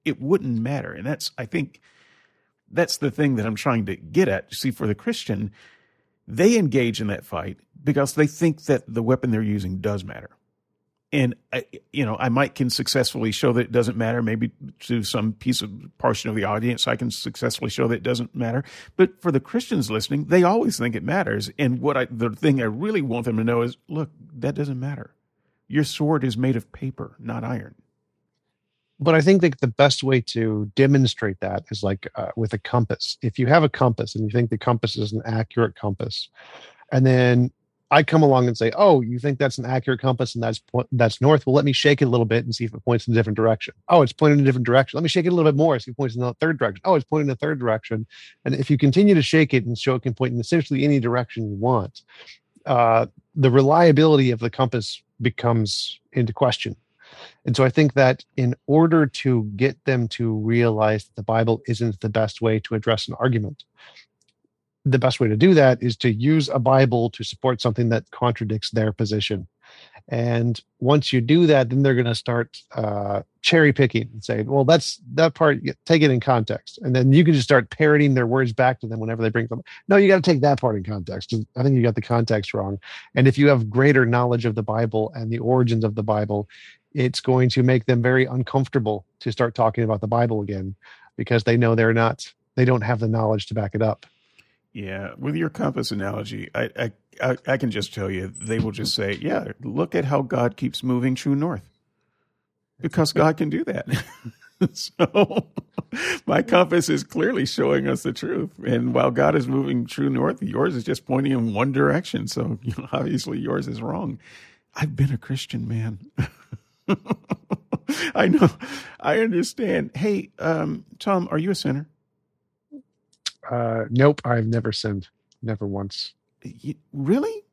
S1: It wouldn't matter, and that's I think that's the thing that I'm trying to get at. See, for the Christian, they engage in that fight because they think that the weapon they're using does matter and I, you know, I might can successfully show that it doesn't matter. Maybe to some piece of portion of the audience, I can successfully show that it doesn't matter. But for the Christians listening, they always think it matters. And what I, the thing I really want them to know is, look, that doesn't matter. Your sword is made of paper, not iron.
S2: But I think that the best way to demonstrate that is like uh, with a compass. If you have a compass and you think the compass is an accurate compass, and then I come along and say, "Oh, you think that's an accurate compass and that's that's north? Well, let me shake it a little bit and see if it points in a different direction. Oh, it's pointing in a different direction. Let me shake it a little bit more, see if it points in the third direction. Oh, it's pointing in the third direction. And if you continue to shake it and show it can point in essentially any direction you want, uh, the reliability of the compass becomes into question. And so I think that in order to get them to realize that the Bible isn't the best way to address an argument, the best way to do that is to use a Bible to support something that contradicts their position. And once you do that, then they're going to start uh, cherry picking and say, "Well, that's that part. Take it in context." And then you can just start parroting their words back to them whenever they bring them. No, you got to take that part in context. I think you got the context wrong. And if you have greater knowledge of the Bible and the origins of the Bible, it's going to make them very uncomfortable to start talking about the Bible again because they know they're not. They don't have the knowledge to back it up.
S1: Yeah, with your compass analogy, I, I, I can just tell you they will just say, "Yeah, look at how God keeps moving true north," because God can do that. [LAUGHS] so my compass is clearly showing us the truth, and while God is moving true north, yours is just pointing in one direction. So you [LAUGHS] know, obviously yours is wrong. I've been a Christian man. [LAUGHS] I know. I understand. Hey, um, Tom, are you a sinner?
S2: Uh, nope, I've never sinned. Never once.
S1: You, really?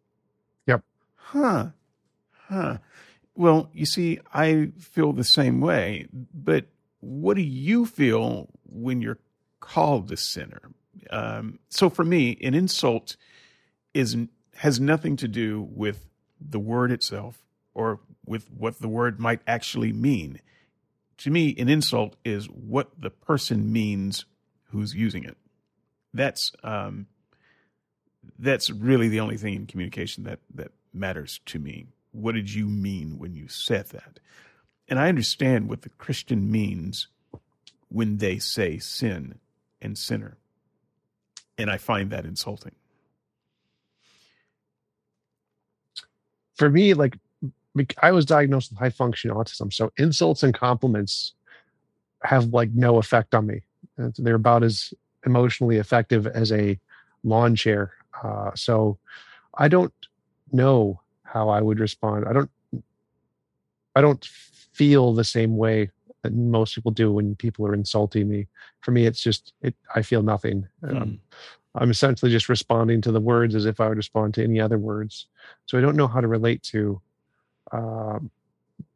S2: Yep.
S1: Huh. Huh. Well, you see, I feel the same way, but what do you feel when you're called a sinner? Um, so for me, an insult is has nothing to do with the word itself or with what the word might actually mean. To me, an insult is what the person means who's using it that's um, that's really the only thing in communication that that matters to me. What did you mean when you said that? And I understand what the Christian means when they say sin and sinner. And I find that insulting.
S2: For me, like I was diagnosed with high functioning autism, so insults and compliments have like no effect on me. They're about as emotionally effective as a lawn chair. Uh, so I don't know how I would respond. I don't. I don't feel the same way that most people do when people are insulting me. For me, it's just it. I feel nothing. Hmm. Um, I'm essentially just responding to the words as if I would respond to any other words. So I don't know how to relate to uh,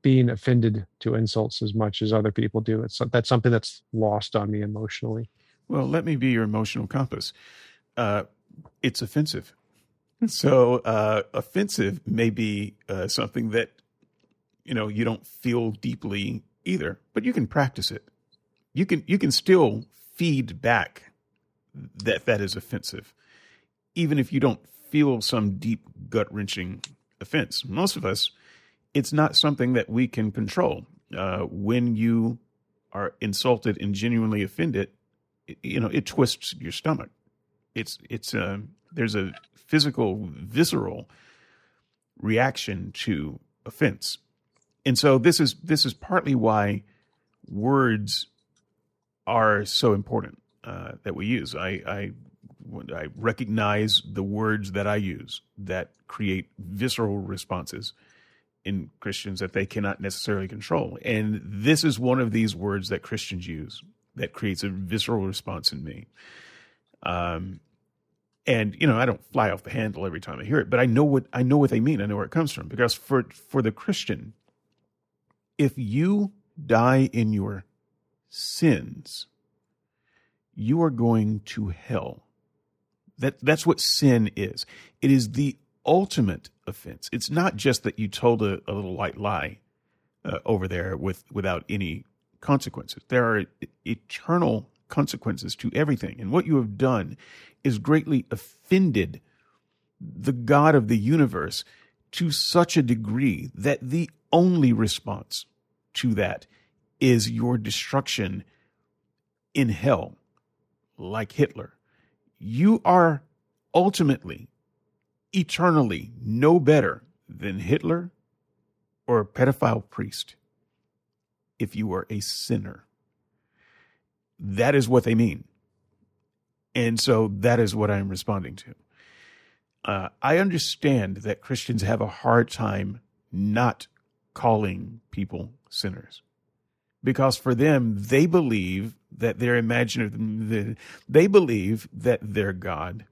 S2: being offended to insults as much as other people do. It's that's something that's lost on me emotionally.
S1: Well, let me be your emotional compass. Uh, it's offensive. So, uh, offensive may be uh, something that you know you don't feel deeply either, but you can practice it. You can you can still feed back that that is offensive, even if you don't feel some deep gut wrenching offense. Most of us, it's not something that we can control. uh, when you are insulted and genuinely offended, you know it twists your stomach. It's it's a uh, there's a physical, visceral reaction to offense, and so this is this is partly why words are so important uh, that we use. I, I I recognize the words that I use that create visceral responses in Christians that they cannot necessarily control. And this is one of these words that Christians use that creates a visceral response in me. Um, and you know, I don't fly off the handle every time I hear it, but I know what I know what they mean. I know where it comes from because for for the Christian, if you die in your sins, you are going to hell. That that's what sin is. It is the ultimate offense. It's not just that you told a, a little white lie uh, over there with without any consequences. There are eternal consequences to everything, and what you have done is greatly offended the God of the universe to such a degree that the only response to that is your destruction in hell, like Hitler. You are ultimately eternally no better than Hitler or a pedophile priest if you are a sinner. That is what they mean. And so that is what I'm responding to. Uh, I understand that Christians have a hard time not calling people sinners because for them, they believe that their imaginative, they believe that their God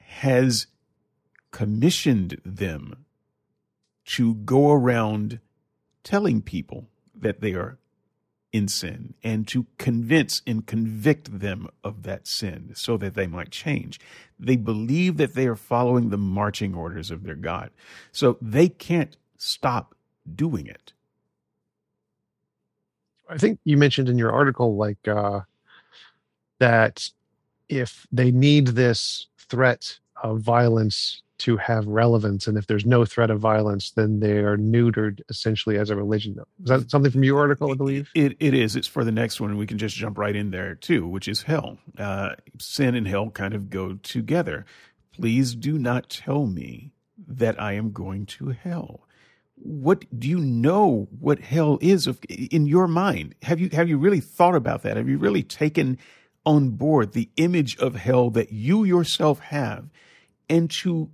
S1: has commissioned them to go around telling people that they are in sin and to convince and convict them of that sin so that they might change. They believe that they are following the marching orders of their God. So they can't stop doing it.
S2: I think you mentioned in your article like uh, that if they need this threat of violence to have relevance and if there's no threat of violence then they are neutered essentially as a religion is that something from your article i believe?
S1: it, it is. It's for the next one we can just jump right in there too which is hell. Uh, sin and hell kind of go together. Please do not tell me that i am going to hell. What do you know what hell is of, in your mind? Have you have you really thought about that? Have you really taken on board the image of hell that you yourself have? And to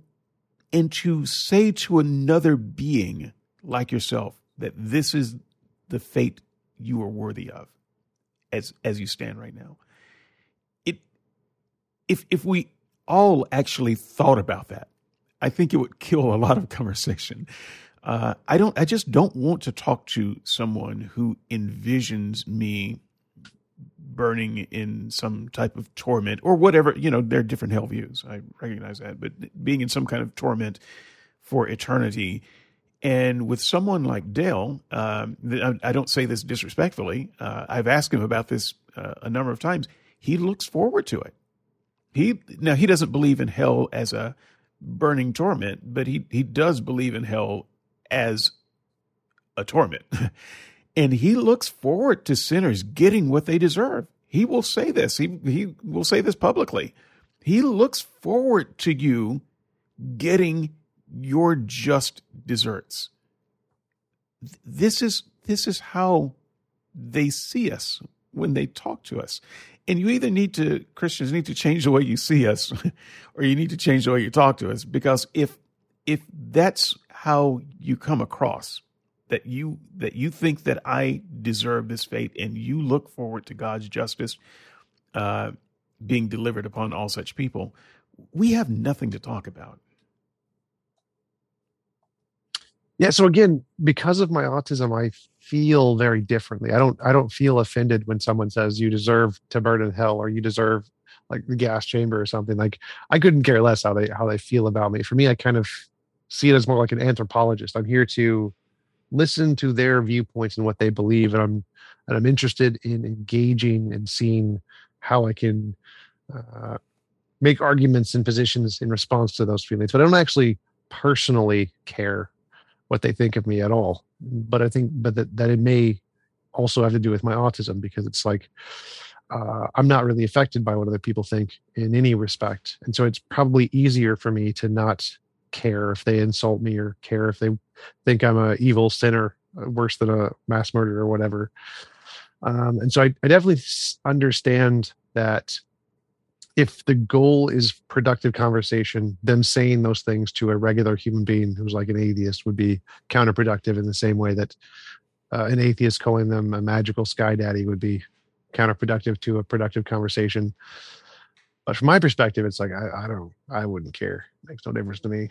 S1: and to say to another being like yourself that this is the fate you are worthy of as as you stand right now. It if if we all actually thought about that i think it would [LAUGHS] kill a lot of conversation. Uh, i don't i just don't want to talk to someone who envisions me burning in some type of torment or whatever. You know, there are different hell views. I recognize that, but being in some kind of torment for eternity. And with someone like Dale, um, I don't say this disrespectfully. Uh, I've asked him about this uh, a number of times. He looks forward to it. He now he doesn't believe in hell as a burning torment, but he he does believe in hell as a torment. [LAUGHS] and he looks forward to sinners getting what they deserve. He will say this. He he will say this publicly. He looks forward to you getting your just deserts. This is this is how they see us when they talk to us. And you either need to Christians need to change the way you see us [LAUGHS] or you need to change the way you talk to us because if if that's how you come across that you that you think that I deserve this fate, and you look forward to God's justice uh, being delivered upon all such people, we have nothing to talk about.
S2: Yeah. So again, because of my autism, I feel very differently. I don't I don't feel offended when someone says you deserve to burn in hell or you deserve like the gas chamber or something. Like I couldn't care less how they how they feel about me. For me, I kind of see it as more like an anthropologist. I'm here to listen to their viewpoints and what they believe and i'm and i'm interested in engaging and seeing how i can uh, make arguments and positions in response to those feelings but i don't actually personally care what they think of me at all. But I think, but that, that it may also have to do with my autism because it's like uh, I'm not really affected by what other people think in any respect, and so it's probably easier for me to not care if they insult me or care if they think I'm a evil sinner, uh, worse than a mass murderer or whatever. Um, and so I, I definitely understand that if the goal is productive conversation, them saying those things to a regular human being who's like an atheist would be counterproductive in the same way that uh, an atheist calling them a magical sky daddy would be counterproductive to a productive conversation. But from my perspective, it's like I, I don't, I wouldn't care. It makes no difference to me.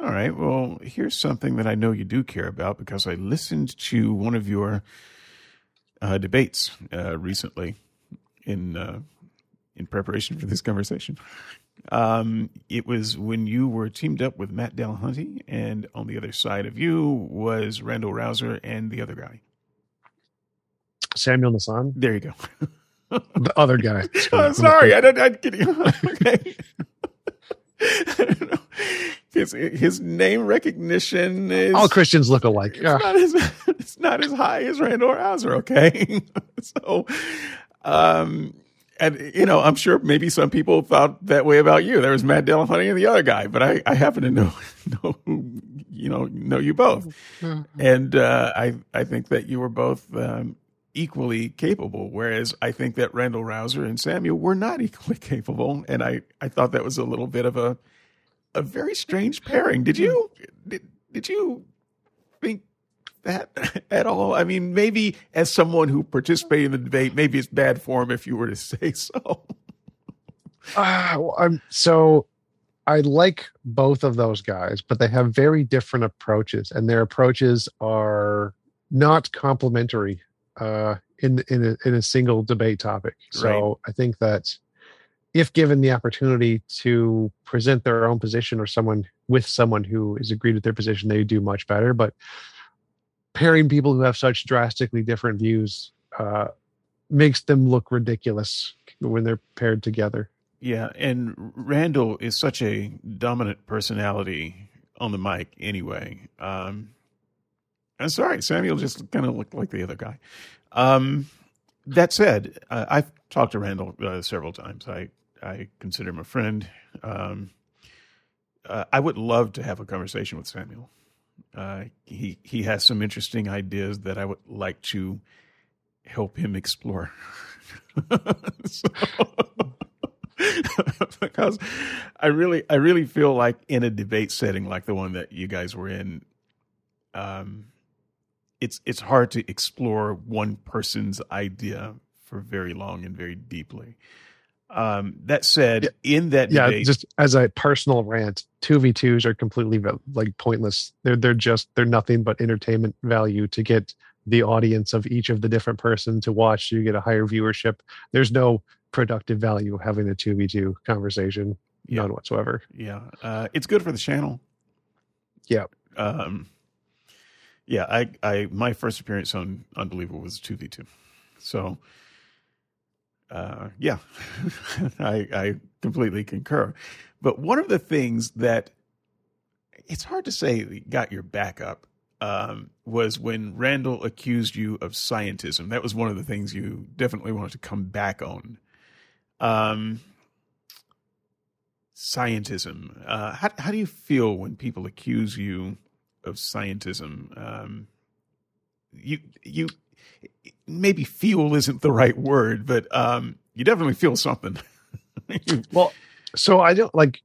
S1: All right. Well, here's something that I know you do care about because I listened to one of your uh, debates uh, recently in uh, in preparation for this conversation. Um, it was when you were teamed up with Matt Dillahunty, and on the other side of you was Randal Rauser and the other guy.
S2: Samuel Nassan.
S1: There you go. [LAUGHS]
S2: the other guy. [LAUGHS]
S1: oh, sorry, I don't. I'm kidding. [LAUGHS] okay. [LAUGHS] his his name recognition is
S2: all Christians look alike.
S1: It's, yeah. not, as, it's not as high as Randal Rauser. Okay, so um, and you know, I'm sure maybe some people thought that way about you. There was Matt Dillahunty and the other guy, but I, I happen to know know you know know you both, mm-hmm. and uh, I I think that you were both um, equally capable. Whereas I think that Randal Rauser and Samuel were not [LAUGHS] equally capable, and I I thought that was a little bit of a a very strange pairing. Did you did, did you think that [LAUGHS] at all? I mean, maybe as someone who participated in the debate, maybe it's bad form if you were to [LAUGHS] say so.
S2: uh, well, I'm so I like both of those guys, but they have very different approaches, and their approaches are not complementary uh, in in a, in a single debate topic. So right. I think that if given the opportunity to present their own position or someone with someone who is agreed with their position, they do much better. But pairing people who have such drastically different views uh, makes them look ridiculous when they're paired together.
S1: Yeah, and Randal is such a dominant personality on the mic anyway. Um, I'm sorry, Samuel just kind of looked like the other guy. Um, that said, uh, I've talked to Randal uh, several times. I I consider him a friend. Um, uh, I would love to have a conversation with Samuel. Uh, he he has some interesting ideas that I would like to help him explore. [LAUGHS] [LAUGHS] because I really I really feel like in a debate setting like the one that you guys were in, um, it's it's hard to explore one person's idea for very long and very deeply. Um, that said, yeah. in that
S2: yeah, just as a personal rant, two v twos are completely like pointless. They're they're just they're nothing but entertainment value to get the audience of each of the different person to watch. So you get a higher viewership. There's no productive value having a two v two conversation, yeah. none whatsoever.
S1: Yeah, uh, it's good for the channel.
S2: Yeah.
S1: Um, yeah, I, I, my first appearance on Unbelievable was two v two, so uh, yeah, [LAUGHS] I, I completely concur. But one of the things that it's hard to say got your back up um, was when Randal accused you of scientism. That was one of the things you definitely wanted to come back on. Um, scientism. Uh, how how do you feel when people accuse you of scientism? Um, you you maybe fuel isn't the right word, but um, you definitely feel something. [LAUGHS]
S2: well, so I don't like,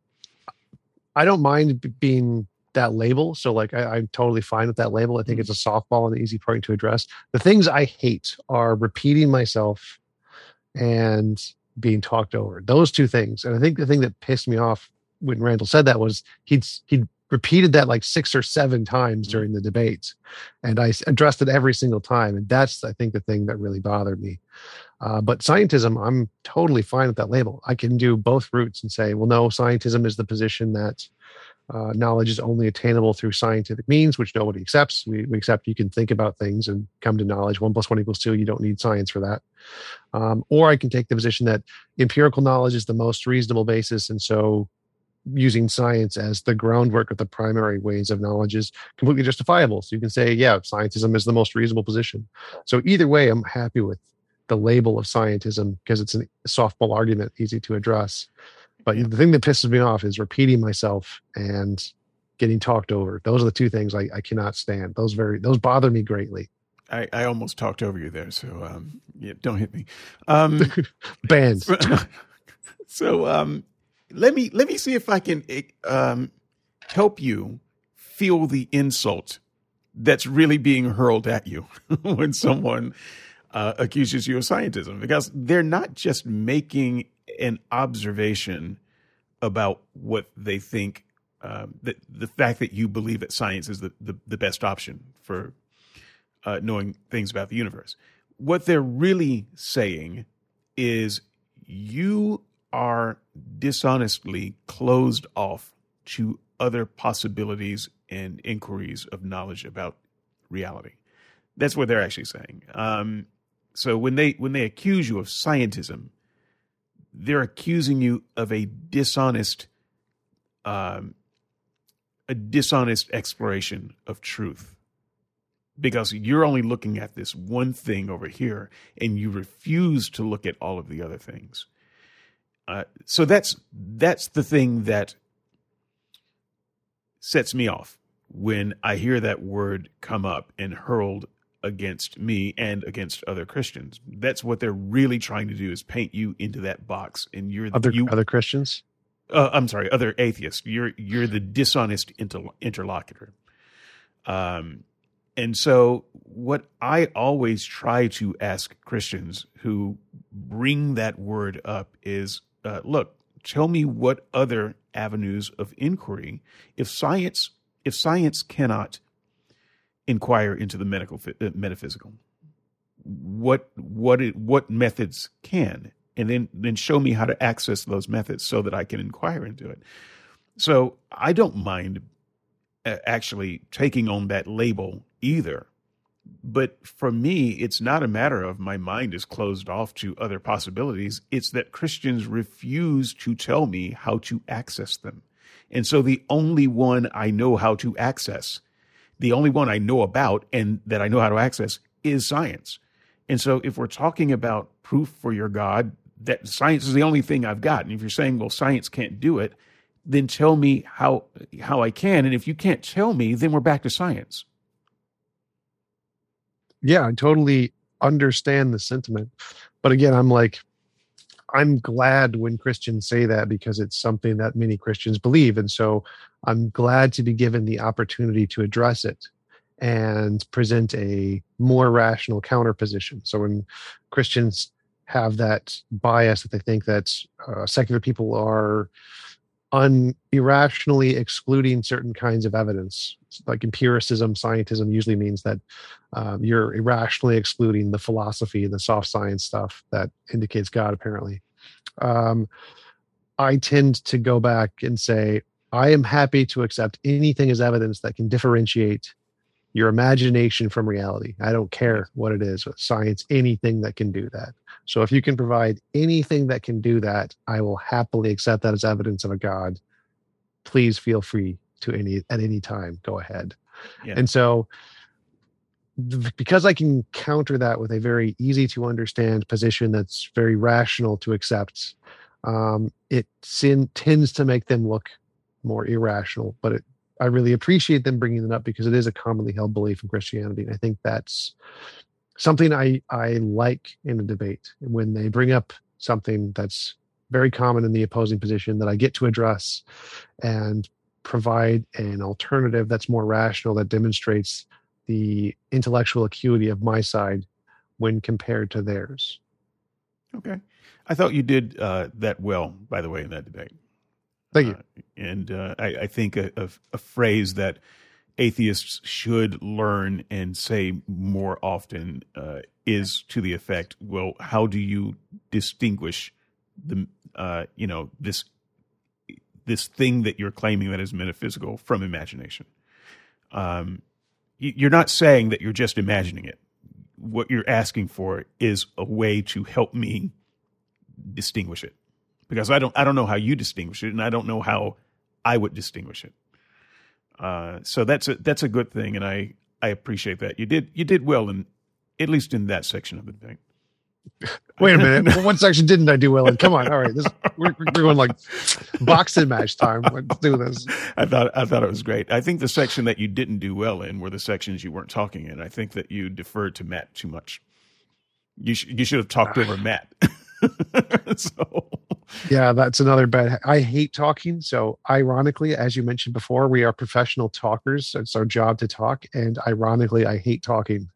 S2: I don't mind being that label. So like, I, am totally fine with that label. I think mm-hmm. it's a softball and an easy point to address. The things I hate are repeating myself and being talked over. Those two things. And I think the thing that pissed me off when Randal said that was he'd he'd repeated that like six or seven times mm-hmm. during the debates and i addressed it every single time and that's i think the thing that really bothered me. Uh, but scientism i'm totally fine with that label. I can do both routes and say well no scientism is the position that uh, knowledge is only attainable through scientific means which nobody accepts. We, we, accept you can think about things and come to knowledge. One plus one equals two. You don't need science for that. Um, or i can take the position that empirical knowledge is the most reasonable basis and so using science as the groundwork of the primary ways of knowledge is completely justifiable. So you can say, yeah, scientism is the most reasonable position. So either way, I'm happy with the label of scientism because it's a softball argument, easy to address. But the thing that pisses me off is repeating myself and getting talked over. Those are the two things I, I cannot stand. Those very those bother me greatly.
S1: I, I almost talked over you there, so um, yeah, don't hit me. Um, [LAUGHS]
S2: Banned. [LAUGHS]
S1: so um, let me let me see if I can um, help you feel the insult that's really being hurled at you [LAUGHS] when someone uh, accuses you of scientism, because they're not just making an observation about what they think. Uh, that the fact that you believe that science is the, the, the best option for uh, knowing things about the universe. What they're really saying is you are dishonestly closed off to other possibilities and inquiries of knowledge about reality. That's what they're actually saying. Um, so when they when they accuse you of scientism, they're accusing you of a dishonest, um, a dishonest exploration of truth because you're only looking at this one thing over here and you refuse to look at all of the other things. Uh, so that's that's the thing that sets me off when I hear that word come up and hurled against me and against other Christians. That's what they're really trying to do is paint you into that box, and you're
S2: other
S1: you,
S2: other Christians.
S1: Uh, I'm sorry, other atheists. You're you're the dishonest inter- interlocutor. Um, and so, what I always try to ask Christians who bring that word up is uh, look, tell me what other avenues of inquiry, if science, if science cannot inquire into the medical uh, metaphysical, what what it, what methods can, and then then show me how to access those methods so that I can inquire into it. So I don't mind uh, actually taking on that label either. But for me, it's not a matter of my mind is closed off to other possibilities. It's that Christians refuse to tell me how to access them. And so the only one I know how to access, the only one I know about and that I know how to access is science. And so if we're talking about proof for your God, that science is the only thing I've got. And if you're saying, well, science can't do it, then tell me how how I can. And if you can't tell me, then we're back to science
S2: yeah, I totally understand the sentiment. But again, I'm like, I'm glad when Christians say that because it's something that many Christians believe. And so I'm glad to be given the opportunity to address it and present a more rational counterposition. So when Christians have that bias that they think that uh, secular people are un irrationally excluding certain kinds of evidence. Like empiricism scientism usually means that um, you're irrationally excluding the philosophy the soft science stuff that indicates god apparently. Um, i tend to go back and say i am happy to accept anything as evidence that can differentiate your imagination from reality i don't care what it is science anything that can do that so if you can provide anything that can do that, I will happily accept that as evidence of a God. Please feel free to any at any time. Go ahead. Yeah. And so because I can counter that with a very easy to understand position that's very rational to accept, um, it sin, tends to make them look more irrational. But it, I really appreciate them bringing it up because it is a commonly held belief in Christianity, and I think that's something I, I like in a debate when they bring up something that's very common in the opposing position that I get to address and provide an alternative that's more rational that demonstrates the intellectual acuity of my side when compared to theirs.
S1: Okay. I thought you did uh, that well, by the way, in that debate.
S2: Thank you.
S1: Uh, and uh, I, I, think a, a, a, phrase that atheists should learn and say more often uh, is to the effect, well, how do you distinguish the uh, you know this this thing that you're claiming that is metaphysical from imagination? Um, you're not saying that you're just imagining it. What you're asking for is a way to help me distinguish it, because I don't I don't know how you distinguish it, and I don't know how I would distinguish it. Uh, so that's a that's a good thing, and I I appreciate that. You did you did well in at least in that section of the thing. [LAUGHS]
S2: Wait a minute. [LAUGHS] what section didn't I do well in? Come on. All right. This, we're, we're going like boxing match time. Let's do this.
S1: I thought I thought it was great. I think the section that you didn't do well in were the sections you weren't talking in. I think that you deferred to Matt too much. You sh- you should have talked over [SIGHS] Matt. [LAUGHS]
S2: so yeah, that's another bad. I hate talking. So, ironically, as you mentioned before, we are professional talkers. It's our job to talk. And ironically, I hate talking.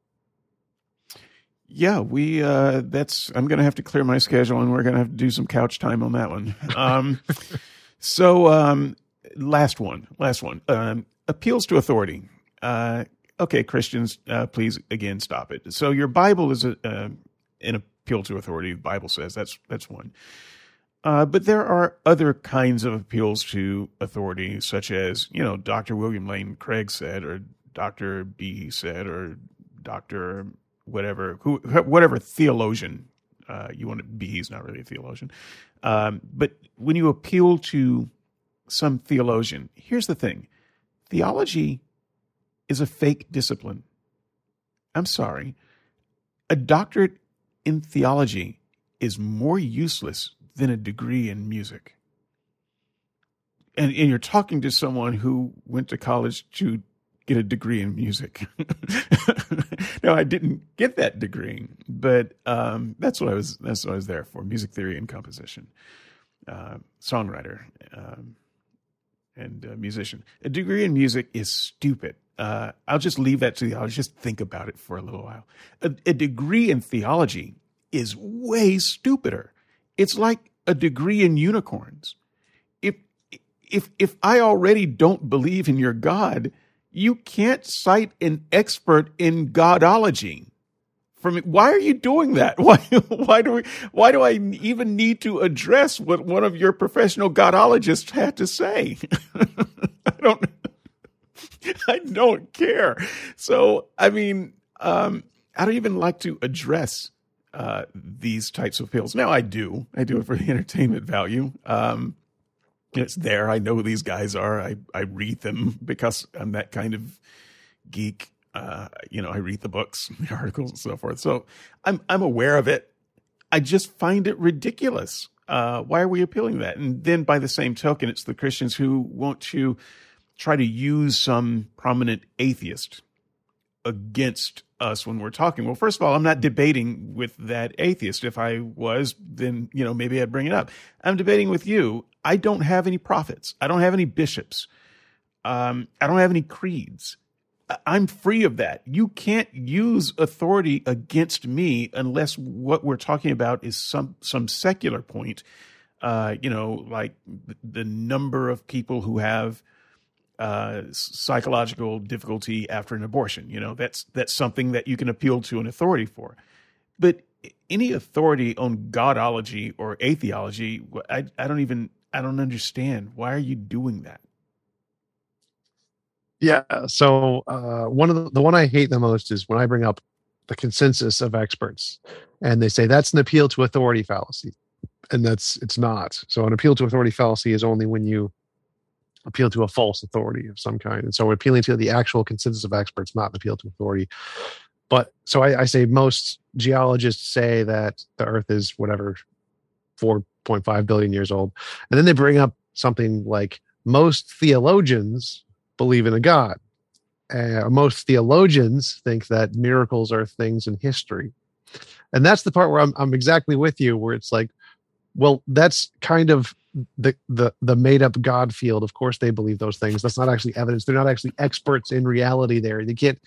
S1: Yeah, we. Uh, that's. I'm going to have to clear my schedule, and we're going to have to do some couch time on that one. Um, [LAUGHS] so, um, last one. Last one. Um, appeals to authority. Uh, okay, Christians, uh, please again stop it. So, your Bible is a, uh, an appeal to authority. The Bible says that's that's one. Uh, but there are other kinds of appeals to authority, such as, you know, Dr. William Lane Craig said, or Dr. B said, or Dr. whatever, who, whatever theologian uh, you want to be. He's not really a theologian. Um, but when you appeal to some theologian, here's the thing theology is a fake discipline. I'm sorry. A doctorate in theology is more useless than a degree in music. And, and you're talking to someone who went to college to get a degree in music. [LAUGHS] no, I didn't get that degree, but um, that's what I was. That's what I was there for: music theory and composition, uh, songwriter, um, and uh, musician. A degree in music is stupid. Uh, I'll just leave that to you. I'll just think about it for a little while. A, a degree in theology is way stupider. It's like a degree in unicorns. If if if I already don't believe in your God, you can't cite an expert in godology. From why are you doing that? [LAUGHS] Why why do we why do I even need to address what one of your professional godologists had to say? [LAUGHS] I don't I don't care. So I mean, um, I don't even like to address uh, these types of pills. Now I do. I do it for the [LAUGHS] entertainment value. Um, it's there. I know who these guys are. I, I read them because I'm that kind of geek. Uh, you know, I read the books, [LAUGHS] the articles, and so forth. So I'm I'm aware of it. I just find it ridiculous. Uh, why are we appealing that? And then by the same token, it's the Christians who want to try to use some prominent atheist against us when we're talking. Well, first of all, I'm not debating with that atheist. If I was, then, you know, maybe I'd bring it up. I'm debating with you. I don't have any prophets. I don't have any bishops. Um, I don't have any creeds. I'm free of that. You can't use authority against me unless what we're talking about is some some secular point. Uh, you know, like the number of people who have uh, psychological difficulty after an abortion. You know, that's that's something that you can appeal to an authority for. But any authority on godology or atheology, I, I don't even I don't understand. Why are you doing that?
S2: Yeah. So uh, one of the the one I hate the most is when I bring up the consensus of experts, and they say that's an appeal to authority fallacy, and that's it's not. So an appeal to authority fallacy is only when you appeal to a false authority of some kind. And so appealing to the actual consensus of experts, not an appeal to authority. But so I, I say most geologists say that the Earth is whatever, 4.5 billion years old. And then they bring up something like most theologians believe in a God. Uh, most theologians think that miracles are things in history. And that's the part where I'm, I'm exactly with you, where it's like, well, that's kind of the the the made up god field of course they believe those things. That's not actually evidence. They're not actually experts in reality there. They can't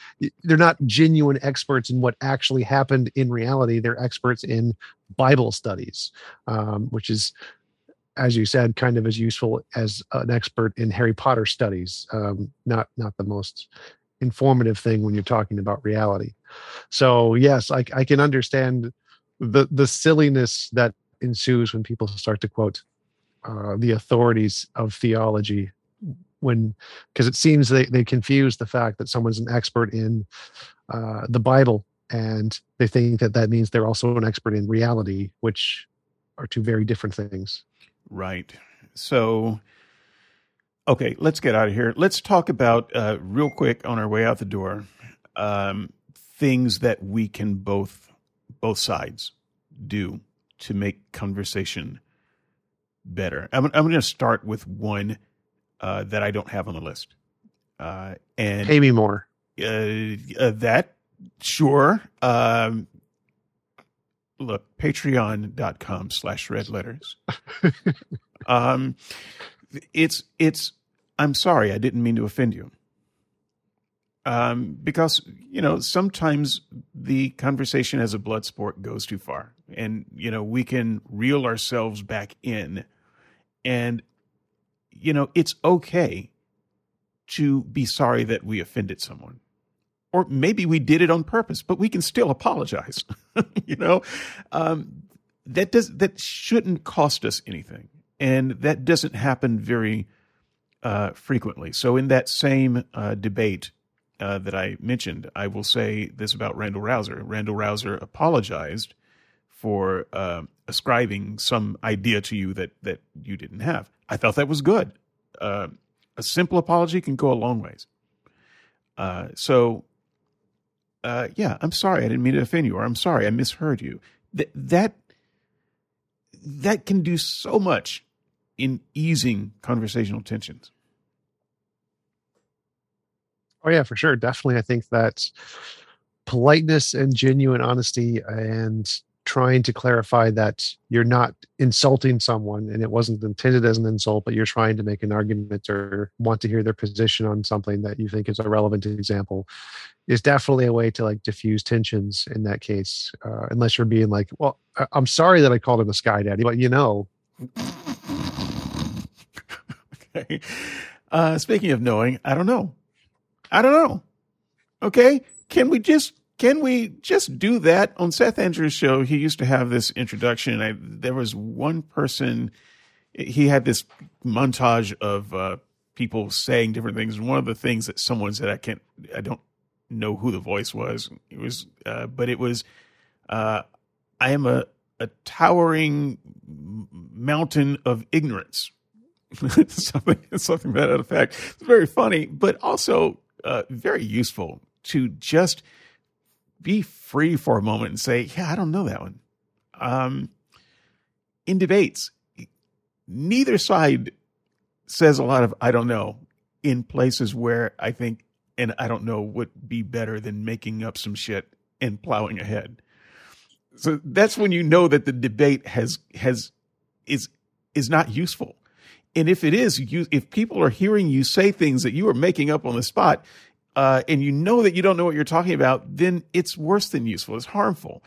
S2: they're not genuine experts in what actually happened in reality. They're experts in bible studies um, which is as you said kind of as useful as an expert in harry potter studies um, not not the most informative thing when you're talking about reality. So yes i, I can understand the the silliness that ensues when people start to quote uh, the authorities of theology when because it seems they, they confuse the fact that someone's an expert in uh, the bible and they think that that means they're also an expert in reality which are two very different things
S1: right so Okay, let's get out of here. Let's talk about uh, real quick on our way out the door um, things that we can both both sides do to make conversation better. I'm, I'm going to start with one uh, that I don't have on the list. Uh, and
S2: pay me more.
S1: Uh, uh, that sure. Um, look, patreon.com slash red letters. [LAUGHS] um, it's, it's, I'm sorry, I didn't mean to offend you. Um, because, you know, sometimes the conversation as a blood sport goes too far and, you know, we can reel ourselves back in and, you know, it's okay to be sorry that we offended someone or maybe we did it on purpose, but we can still apologize. [LAUGHS] you know, um, that does that shouldn't cost us anything, and that doesn't happen very uh, frequently. So, in that same uh, debate uh, that I mentioned, I will say this about Randal Rauser. Randal Rauser apologized for uh, ascribing some idea to you that that you didn't have. I thought that was good. Uh, a simple apology can go a long ways. Uh, so uh, yeah, I'm sorry, I didn't mean to offend you, or I'm sorry, I misheard you. That that that can do so much in easing conversational tensions.
S2: Oh yeah, for sure. Definitely, I think that politeness and genuine honesty and trying to clarify that you're not insulting someone and it wasn't intended as an insult, but you're trying to make an argument or want to hear their position on something that you think is a relevant example is definitely a way to like diffuse tensions in that case. Uh, unless you're being like, well, I'm sorry that I called him a sky daddy, but you know.
S1: okay. Uh, speaking of knowing, I don't know. I don't know. Okay. Can we just can we just do that on Seth Andrews' show? He used to have this introduction. I, there was one person. He had this montage of uh, people saying different things. One of the things that someone said, I can't, I don't know who the voice was. It was, uh, but it was, uh, I am a, a towering mountain of ignorance. [LAUGHS] something, something that effect. It's very funny, but also uh, very useful to just be free for a moment and say, yeah, I don't know that one. Um, in debates, neither side says a lot of I don't know in places where I think and I don't know would be better than making up some shit and plowing ahead. So that's when you know that the debate has has is is not useful. And if it is, you, if people are hearing you say things that you are making up on the spot, uh, and you know that you don't know what you're talking about, then it's worse than useful. It's harmful.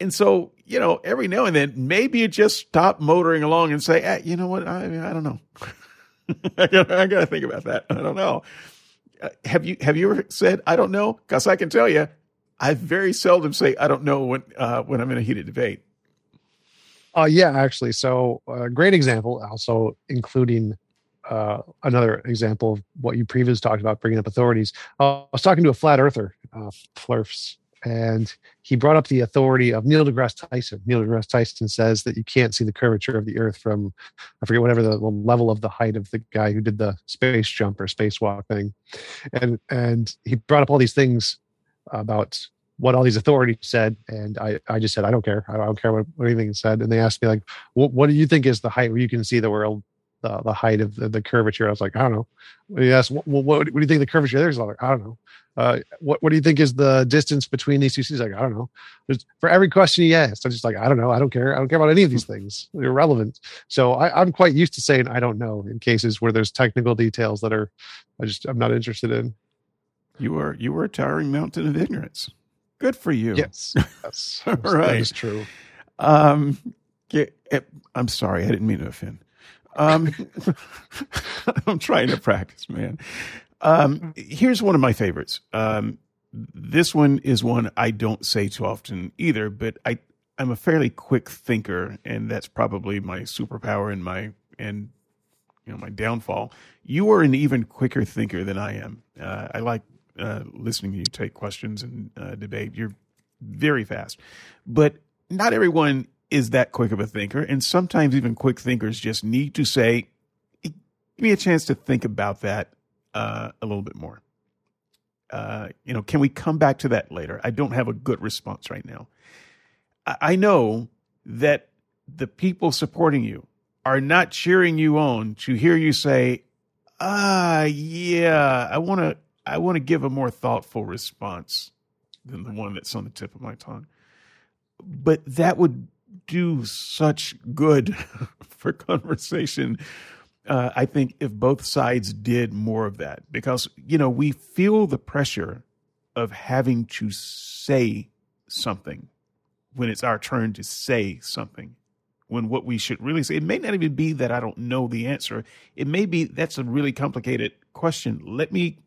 S1: And so, you know, every now and then, maybe you just stop motoring along and say, eh, you know what? I, I don't know. [LAUGHS] I got to think about that. I don't know. Uh, have you have you ever said I don't know? Because I can tell you, I very seldom say I don't know when uh, when I'm in a heated debate.
S2: Uh, yeah, actually. So, a uh, great example, also including uh, another example of what you previously talked about bringing up authorities. Uh, I was talking to a flat earther, uh, Flerfs, and he brought up the authority of Neil deGrasse Tyson. Neil deGrasse Tyson says that you can't see the curvature of the Earth from, I forget whatever the level of the height of the guy who did the space jump or spacewalk thing, and and he brought up all these things about what all these authorities said, and I, I just said I don't care. I don't care what, what anything said. And they asked me like, what, what do you think is the height where you can see the world the, the height of the, the curvature. I was like, I don't know. Yes. Well, what, what, do you think the curvature there is? I was like, I don't know. Uh, what, what do you think is the distance between these two cities? Like, I don't know. There's, for every question he asked, I'm just like, I don't know. I don't care. I don't care about any of these things. They're irrelevant. So I, I'm quite used to saying I don't know in cases where there's technical details that are, I just, I'm not interested in.
S1: You are, you were a towering mountain of ignorance. Good for you.
S2: Yes. [LAUGHS] All right. That is true.
S1: Um, yeah, I'm sorry. I didn't mean to offend. Um, [LAUGHS] I'm trying to practice, man. Um, here's one of my favorites. Um, this one is one I don't say too often either, but I I'm a fairly quick thinker, and that's probably my superpower and my and you know my downfall. You are an even quicker thinker than I am. Uh, I like uh, listening to you take questions and uh, debate. You're very fast, but not everyone is that quick of a thinker. And sometimes even quick thinkers just need to say, give me a chance to think about that uh, a little bit more. Uh, you know, can we come back to that later? I don't have a good response right now. I, know that the people supporting you are not cheering you on to hear you say, "Ah, yeah, I want to, I want to give a more thoughtful response than the one that's on the tip of my tongue." But that would do such good [LAUGHS] for conversation. Uh, I think if both sides did more of that, because you know we feel the pressure of having to say something when it's our turn to say something. When what we should really say, it may not even be that I don't know the answer. It may be that's a really complicated question. Let me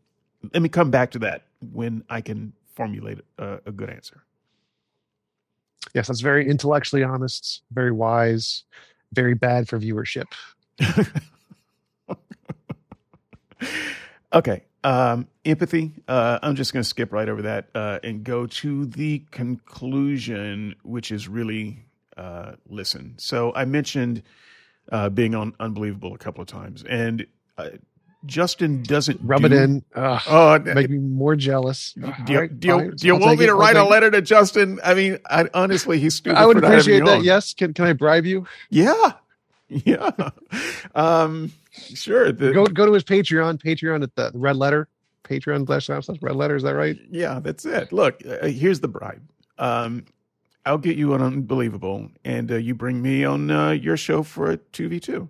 S1: let me come back to that when I can formulate a, a good answer
S2: yes, that's very intellectually honest, very wise, very bad for viewership. [LAUGHS]
S1: okay. Um, empathy. Uh, I'm just going to skip right over that uh, and go to the conclusion, which is really uh, listen. So I mentioned uh, being on Unbelievable a couple of times, and uh, Justin doesn't
S2: rub
S1: do,
S2: it in. Ugh, oh, make me more jealous.
S1: Do you, right, do you, do you want me to write a letter to Justin? I mean, I, honestly, he's stupid.
S2: I would appreciate that. Yes. Can Can I bribe you?
S1: Yeah. [LAUGHS] Yeah. um. Sure.
S2: The, go Go to his Patreon. Patreon at the Red Letter. Patreon slash slash Red Letter. Is that right?
S1: Yeah, that's it. Look, uh, here's the bribe. Um, I'll get you on Unbelievable, and uh, you bring me on uh, your show for a two v two.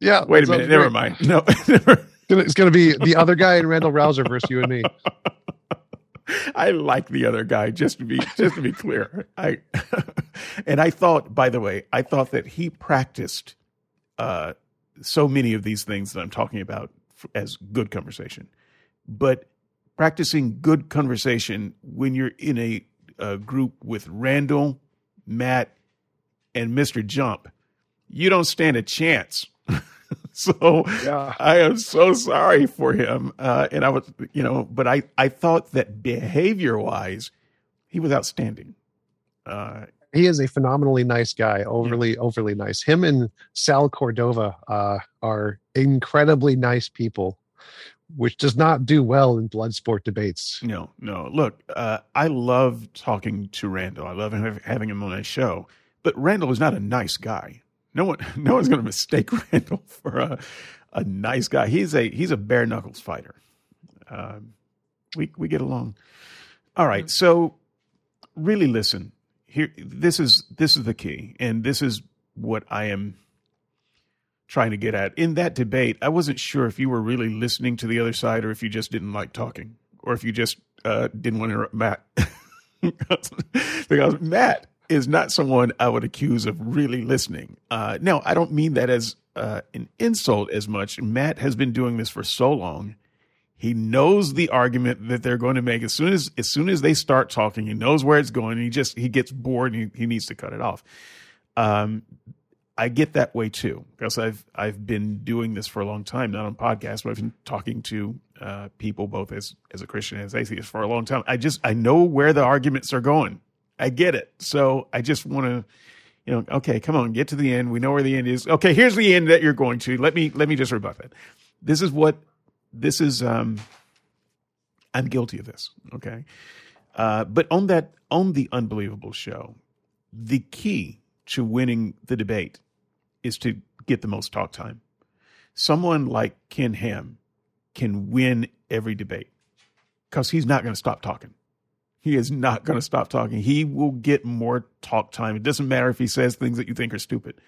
S2: Yeah.
S1: Wait a minute. Great. Never mind. [LAUGHS] No.
S2: it's going to be the other guy and Randal Rauser versus you and me. [LAUGHS]
S1: I like the other guy. Just to be just to be clear, I [LAUGHS] and I thought, by the way, I thought that he practiced uh, so many of these things that I'm talking about as good conversation, but practicing good conversation when you're in a, a group with Randal, Matt, and Mister Jump, you don't stand a chance. [LAUGHS] so yeah. I am so sorry for him. Uh, and I was, you know, but I, I thought that behavior wise, he was outstanding.
S2: Uh, he is a phenomenally nice guy, overly, yeah. overly nice. Him and Sal Cordova uh, are incredibly nice people, which does not do well in blood sport debates.
S1: No, no. Look, uh, I love talking to Randal. I love having him on my show, but Randal is not a nice guy. No one, [LAUGHS] no one's going to mistake [LAUGHS] Randal for a, a nice guy. He's a he's a bare knuckles fighter. Um, we we get along. All right, so really listen. Here, this is this is the key, and this is what I am trying to get at. In that debate, I wasn't sure if you were really listening to the other side, or if you just didn't like talking, or if you just uh, didn't want to interrupt Matt. [LAUGHS] because Matt is not someone I would accuse of really listening. Uh, now, I don't mean that as uh, an insult as much. Matt has been doing this for so long. He knows the argument that they're going to make as soon as as soon as they start talking. He knows where it's going. he just he gets bored and he, he needs to cut it off. Um, I get that way too because I've I've been doing this for a long time, not on podcasts, but I've been talking to uh, people both as as a Christian and as atheist for a long time. I just I know where the arguments are going. I get it. So I just want to, you know, okay, come on, get to the end. We know where the end is. Okay, here's the end that you're going to. Let me let me just rebut that. This is what this is. Um, I'm guilty of this. Okay, uh, but on that on the unbelievable show, the key to winning the debate is to get the most talk time. Someone like Ken Ham can win every debate because he's not going to stop talking. He is not going to stop talking. He will get more talk time. It doesn't matter if he says things that you think are stupid.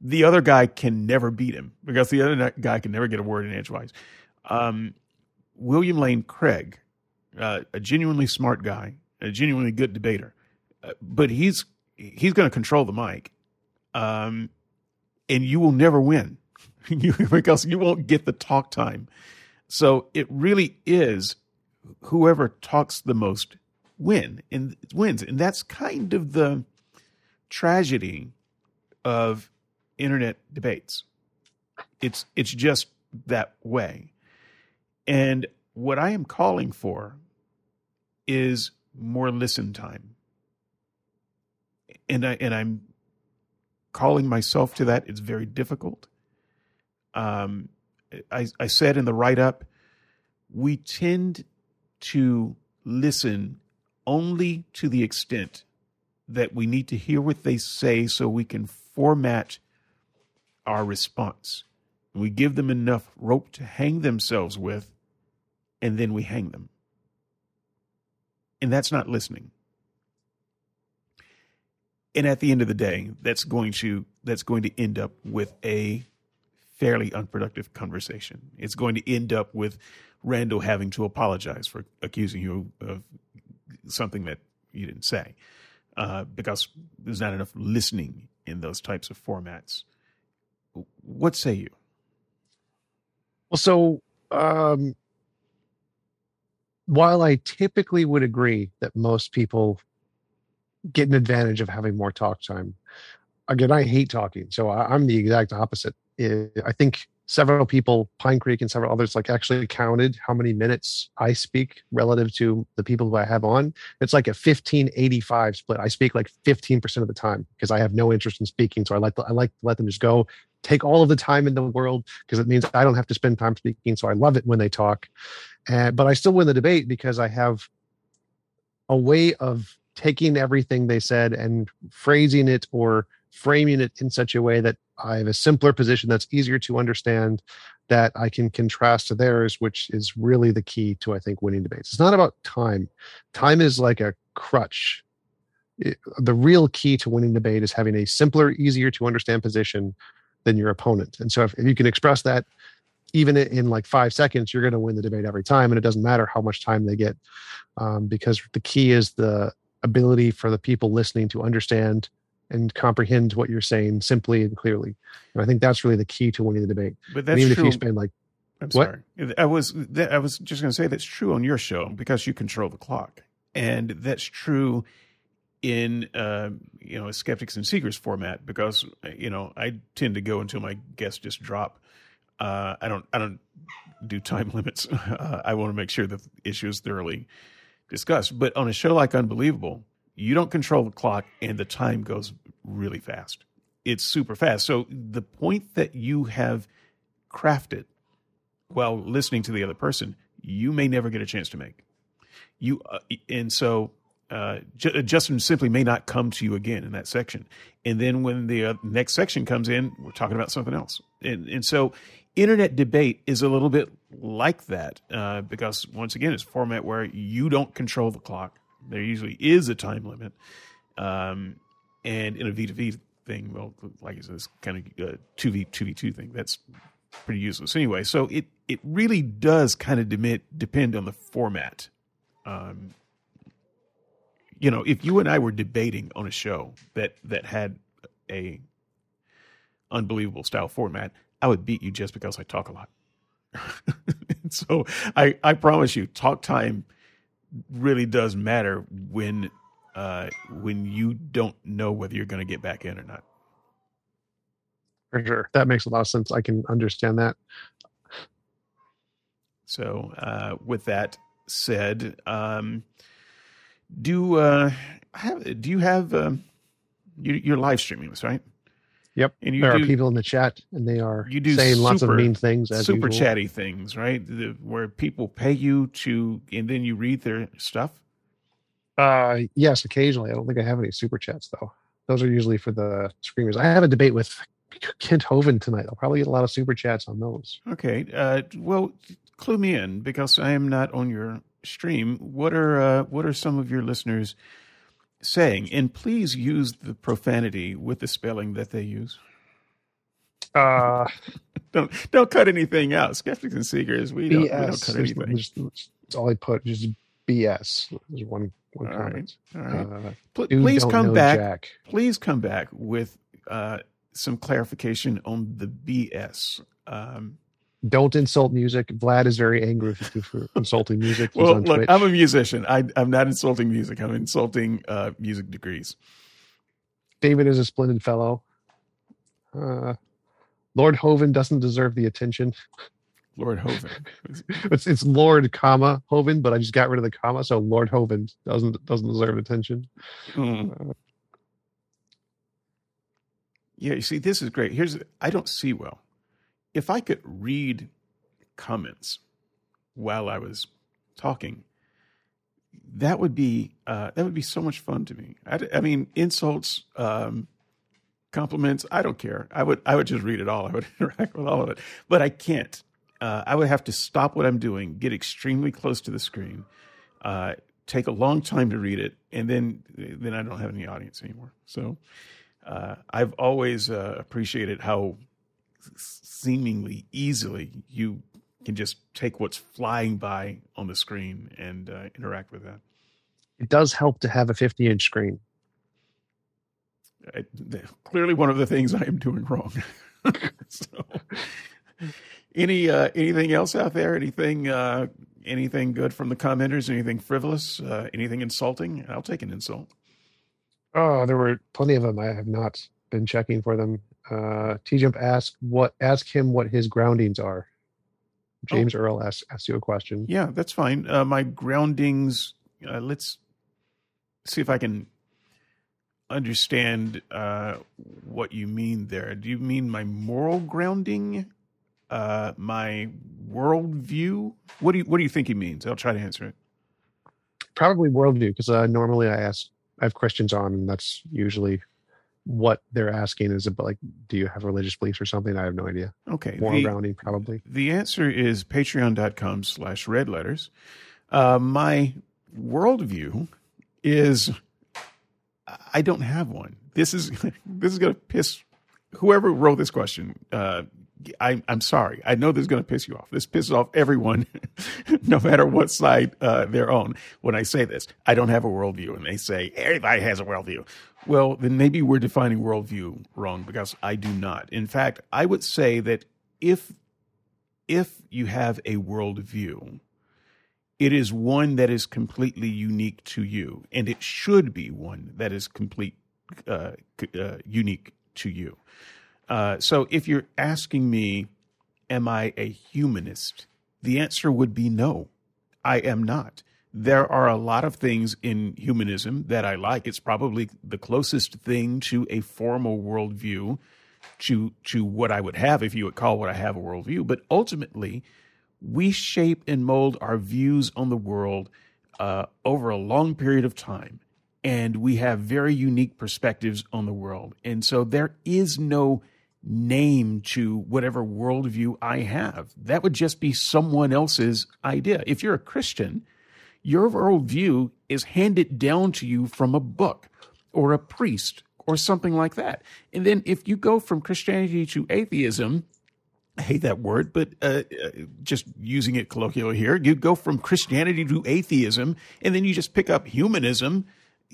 S1: The other guy can never beat him because the other guy can never get a word in edgewise. Um, William Lane Craig, uh, a genuinely smart guy, a genuinely good debater, uh, but he's he's going to control the mic, um, and you will never win [LAUGHS] because you won't get the talk time. So it really is whoever talks the most win and wins. And that's kind of the tragedy of internet debates. It's it's just that way. And what I am calling for is more listen time. And I and I'm calling myself to that. It's very difficult. Um, I, I said in the write up, we tend to listen only to the extent that we need to hear what they say so we can format our response. We give them enough rope to hang themselves with, and then we hang them. And that's not listening. And at the end of the day, that's going to that's going to end up with a fairly unproductive conversation. It's going to end up with Randal having to apologize for accusing you of something that you didn't say uh, because there's not enough listening in those types of formats. What say you?
S2: Well, so um, while I typically would agree that most people get an advantage of having more talk time, again, I hate talking. So I, I'm the exact opposite. I think several people, Pine Creek and several others, like actually counted how many minutes I speak relative to the people who I have on. It's like a 15 85 split. I speak like 15% of the time because I have no interest in speaking. So I like, to, I like to let them just go, take all of the time in the world because it means I don't have to spend time speaking. So I love it when they talk. Uh, but I still win the debate because I have a way of taking everything they said and phrasing it or framing it in such a way that I have a simpler position that's easier to understand that I can contrast to theirs, which is really the key to, I think, winning debates. It's not about time. Time is like a crutch. It, the real key to winning debate is having a simpler, easier to understand position than your opponent. And so if, if you can express that even in like five seconds, you're going to win the debate every time. And it doesn't matter how much time they get um, because the key is the ability for the people listening to understand and comprehend what you're saying simply and clearly. And I think that's really the key to winning the debate.
S1: But that's
S2: even
S1: true.
S2: if you spend like
S1: I'm
S2: what?
S1: sorry. I was I was just going to say that's true on your show because you control the clock, and that's true in uh, you know a skeptics and seekers format because you know I tend to go until my guests just drop. Uh, I don't I don't do time [LAUGHS] limits. Uh, I want to make sure the issue is thoroughly discussed. But on a show like Unbelievable, you don't control the clock and the time goes really fast. It's super fast. So the point that you have crafted while listening to the other person, you may never get a chance to make. You uh, and so uh, J- Justin simply may not come to you again in that section. And then when the uh, next section comes in, we're talking about something else. And and so internet debate is a little bit like that uh, because once again, it's a format where you don't control the clock. There usually is a time limit. Um, and in a V2V thing, well, like I said, it's kind of a 2V, 2V2 thing. That's pretty useless anyway. So it, it really does kind of demit, depend on the format. Um, you know, if you and I were debating on a show that, that had a unbelievable style format, I would beat you just because I talk a lot. [LAUGHS] so I, I promise you, talk time really does matter when uh, when you don't know whether you're going to get back in or not.
S2: For sure, that makes a lot of sense. I can understand that.
S1: So, uh, with that said, um, do uh, have do you have um, you, you're live streaming this, right?
S2: Yep.
S1: And you
S2: there
S1: do,
S2: are people in the chat, and they are
S1: you do
S2: saying lots of mean things. As
S1: super
S2: usual.
S1: chatty things, right? The, where people pay you to, and then you read their stuff.
S2: Uh, yes, occasionally. I don't think I have any super chats though. Those are usually for the screamers. I have a debate with Kent Hovind tonight. I'll probably get a lot of super chats on those.
S1: Okay. Uh, well, clue me in because I am not on your stream. What are uh, what are some of your listeners saying? And please use the profanity with the spelling that they use.
S2: Uh, [LAUGHS]
S1: Don't don't cut anything out. Skeptics and seekers, we don't, we don't cut
S2: is-
S1: anything.
S2: Just, that's all I put. Just BS. There's one one
S1: All right.
S2: comment.
S1: All right.
S2: Uh,
S1: Pl- please come back.
S2: Jack.
S1: Please come back with uh, some clarification on the BS. Um,
S2: Don't insult music. Vlad is very angry with you for [LAUGHS] insulting music. He's
S1: well,
S2: on
S1: look,
S2: Twitch.
S1: I'm a musician. I, I'm not insulting music. I'm insulting uh, music degrees.
S2: David is a splendid fellow. Uh, Lord Hovind doesn't deserve the attention.
S1: Lord Hovind. [LAUGHS]
S2: It's it's Lord comma Hovind, but I just got rid of the comma, so Lord Hovind doesn't doesn't deserve attention.
S1: Mm. Yeah, you see, this is great. Here's I don't see well. If I could read comments while I was talking, that would be uh, that would be so much fun to me. I, I mean, insults, um, compliments, I don't care. I would I would just read it all. I would [LAUGHS] interact with all of it, but I can't. Uh, I would have to stop what I'm doing, get extremely close to the screen, uh, take a long time to read it, and then then I don't have any audience anymore. So uh, I've always uh, appreciated how seemingly easily you can just take what's flying by on the screen and uh, interact with that.
S2: It does help to have a 50 inch screen.
S1: I, clearly, one of the things I am doing wrong. [LAUGHS] so, any uh, anything else out there? Anything uh, anything good from the commenters? Anything frivolous? Uh, anything insulting? I'll take an insult.
S2: Oh, there were plenty of them. I have not been checking for them. Uh, T Jump asked what ask him what his groundings are. James oh. Earl asked asked you a question.
S1: Yeah, that's fine. Uh, my groundings. Uh, let's see if I can understand uh, what you mean there. Do you mean my moral grounding? Uh, my worldview? What do you What do you think he means? I'll try to answer it.
S2: Probably worldview, because uh, normally I ask I have questions on, and that's usually what they're asking is about like, do you have religious beliefs or something? I have no idea.
S1: Okay.
S2: Moral the, grounding, probably.
S1: The answer is patreon.com slash red letters. Uh, my worldview is I don't have one. This is [LAUGHS] this is going to piss whoever wrote this question uh, I, am sorry. I know this is going to piss you off. This pisses off everyone, [LAUGHS] no matter what side uh, they're on. When I say this, I don't have a worldview, and they say everybody has a worldview. Well, then maybe we're defining worldview wrong because I do not. In fact, I would say that if if you have a worldview, it is one that is completely unique to you, and it should be one that is complete uh, uh, unique to you. Uh, so if you're asking me, am I a humanist? The answer would be no, I am not. There are a lot of things in humanism that I like. It's probably the closest thing to a formal worldview, to to what I would have if you would call what I have a worldview. But ultimately, we shape and mold our views on the world uh, over a long period of time, and we have very unique perspectives on the world. And so there is no name to whatever worldview I have. That would just be someone else's idea. If you're a Christian, your worldview is handed down to you from a book or a priest or something like that. And then if you go from Christianity to atheism, I hate that word, but uh, uh, just using it colloquially here, you go from Christianity to atheism, and then you just pick up humanism.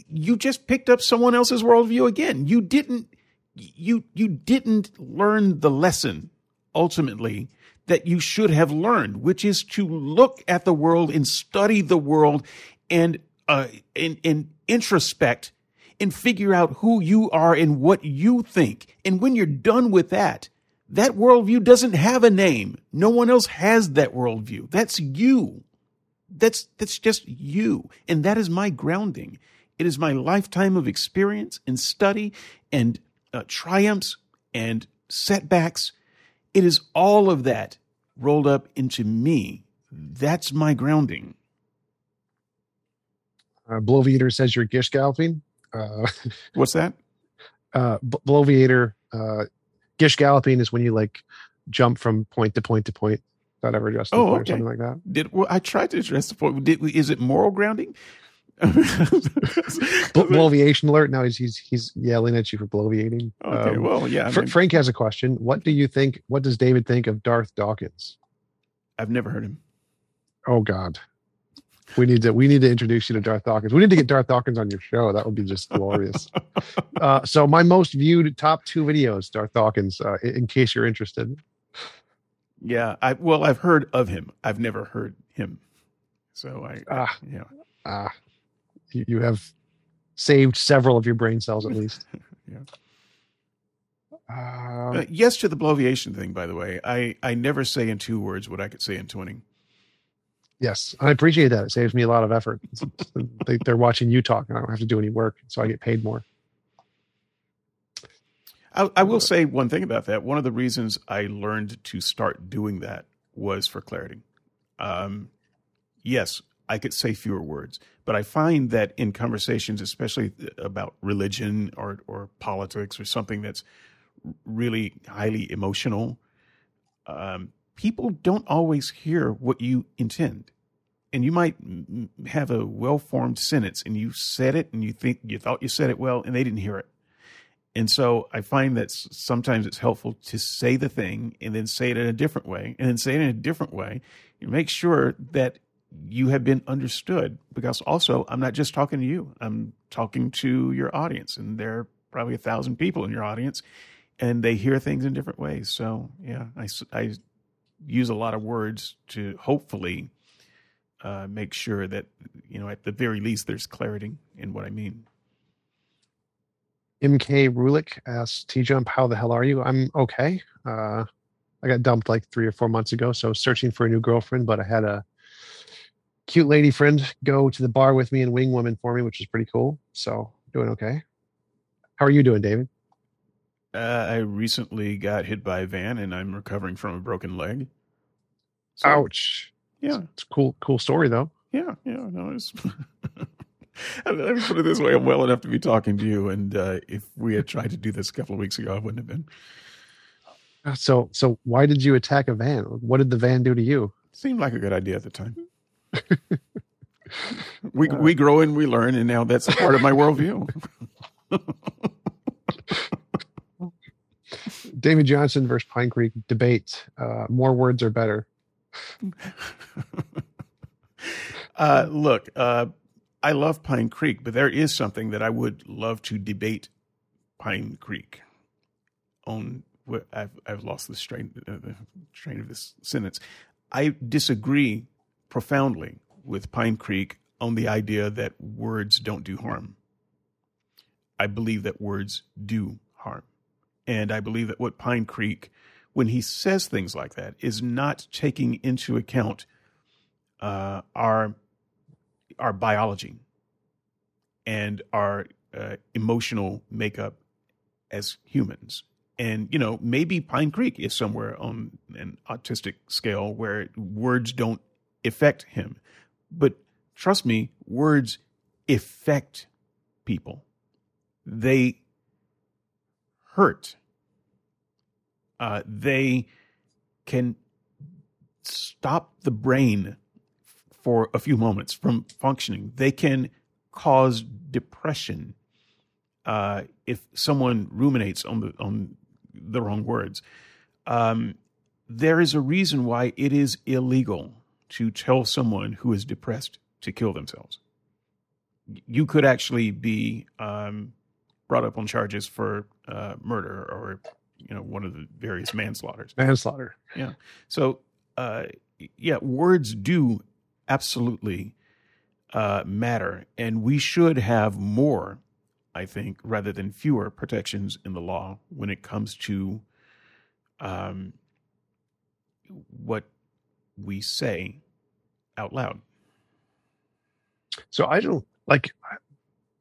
S1: You just picked up someone else's worldview again. You didn't you you didn't learn the lesson ultimately that you should have learned, which is to look at the world and study the world and uh, and, and introspect and figure out who you are and what you think. And when you're done with that, that worldview doesn't have a name. No one else has that worldview. That's you. That's that's just you, and that is my grounding. It is my lifetime of experience and study and uh, triumphs and setbacks. It is all of that rolled up into me. That's my grounding.
S2: Uh, Bloviator says you're gish galloping. Uh, [LAUGHS]
S1: What's that?
S2: Uh, B- Bloviator, uh, gish galloping is when you like jump from point to point to point. That ever addressed oh, okay. or something like that?
S1: Did well, I tried to address the point? Did, is it moral grounding? [LAUGHS]
S2: bloviation alert. Now he's he's he's yelling at you for bloviating.
S1: Okay, um, well, yeah.
S2: Fr- Frank has a question. What do you think? What does David think of Darth Dawkins?
S1: I've never heard him.
S2: Oh God, we need to we need to introduce you to Darth Dawkins. We need to get Darth Dawkins on your show. That would be just [LAUGHS] glorious. uh, so my most viewed top two videos, Darth Dawkins. Uh, in case you're interested.
S1: Yeah, I well, I've heard of him. I've never heard him. So I, ah, yeah.
S2: Ah, you have saved several of your brain cells at least. [LAUGHS]
S1: yeah. Um, uh, yes to the bloviation thing, by the way. I, I never say in two words what I could say in 20.
S2: Yes, I appreciate that. It saves me a lot of effort. they, are watching you talk, and I don't have to do any work, so I get paid more.
S1: I, I will say one thing about that. One of the reasons I learned to start doing that was for clarity. Um, yes, I could say fewer words, but I find that in conversations, especially about religion or or politics or something that's really highly emotional, um, people don't always hear what you intend. And you might have a well formed sentence and you said it and you think you thought you said it well and they didn't hear it. And so I find that sometimes it's helpful to say the thing and then say it in a different way and then say it in a different way. and make sure that you have been understood because also I'm not just talking to you, I'm talking to your audience, and there are probably a thousand people in your audience and they hear things in different ways. So, yeah, I, I use a lot of words to hopefully uh, make sure that you know at the very least there's clarity in what I mean.
S2: MK Rulik asks T Jump, "How the hell are you?" I'm okay. Uh, I got dumped like three or four months ago, so searching for a new girlfriend. But I had a cute lady friend go to the bar with me and wing woman for me, which is pretty cool. So doing okay. How are you doing, David?
S1: Uh, I recently got hit by a van and I'm recovering from a broken leg. So,
S2: Ouch.
S1: Yeah.
S2: It's cool, cool story though.
S1: Yeah. Yeah. No, it's. [LAUGHS] Let me put it this way: I'm well enough to be talking to you, and uh, if we had tried to do this a couple of weeks ago, I wouldn't have been.
S2: Uh, so, so why did you attack a van? What did the van do to you?
S1: Seemed like a good idea at the time. We we grow and we learn, and now that's part of my worldview. [LAUGHS]
S2: David Johnson versus Pine Creek debate. Uh, more words are better. [LAUGHS]
S1: uh, look, uh, I love Pine Creek, but there is something that I would love to debate Pine Creek on. I've I've lost the strain uh, the train of this sentence. I disagree profoundly with Pine Creek on the idea that words don't do harm. I believe that words do harm. And I believe that what Pine Creek, when he says things like that, is not taking into account uh, our our biology and our uh, emotional makeup as humans. And you know, maybe Pine Creek is somewhere on an autistic scale where words don't affect him, but trust me, words affect people. They hurt. Uh, they can stop the brain for a few moments from functioning. They can cause depression uh, if someone ruminates on the on the wrong words. Um, there is a reason why it is illegal to tell someone who is depressed to kill themselves. You could actually be um, brought up on charges for uh, murder or you know one of the various manslaughters.
S2: Manslaughter.
S1: Yeah. So uh, yeah, words do absolutely uh, matter, and we should have more. I think rather than fewer protections in the law when it comes to um, what we say out loud.
S2: So I don't like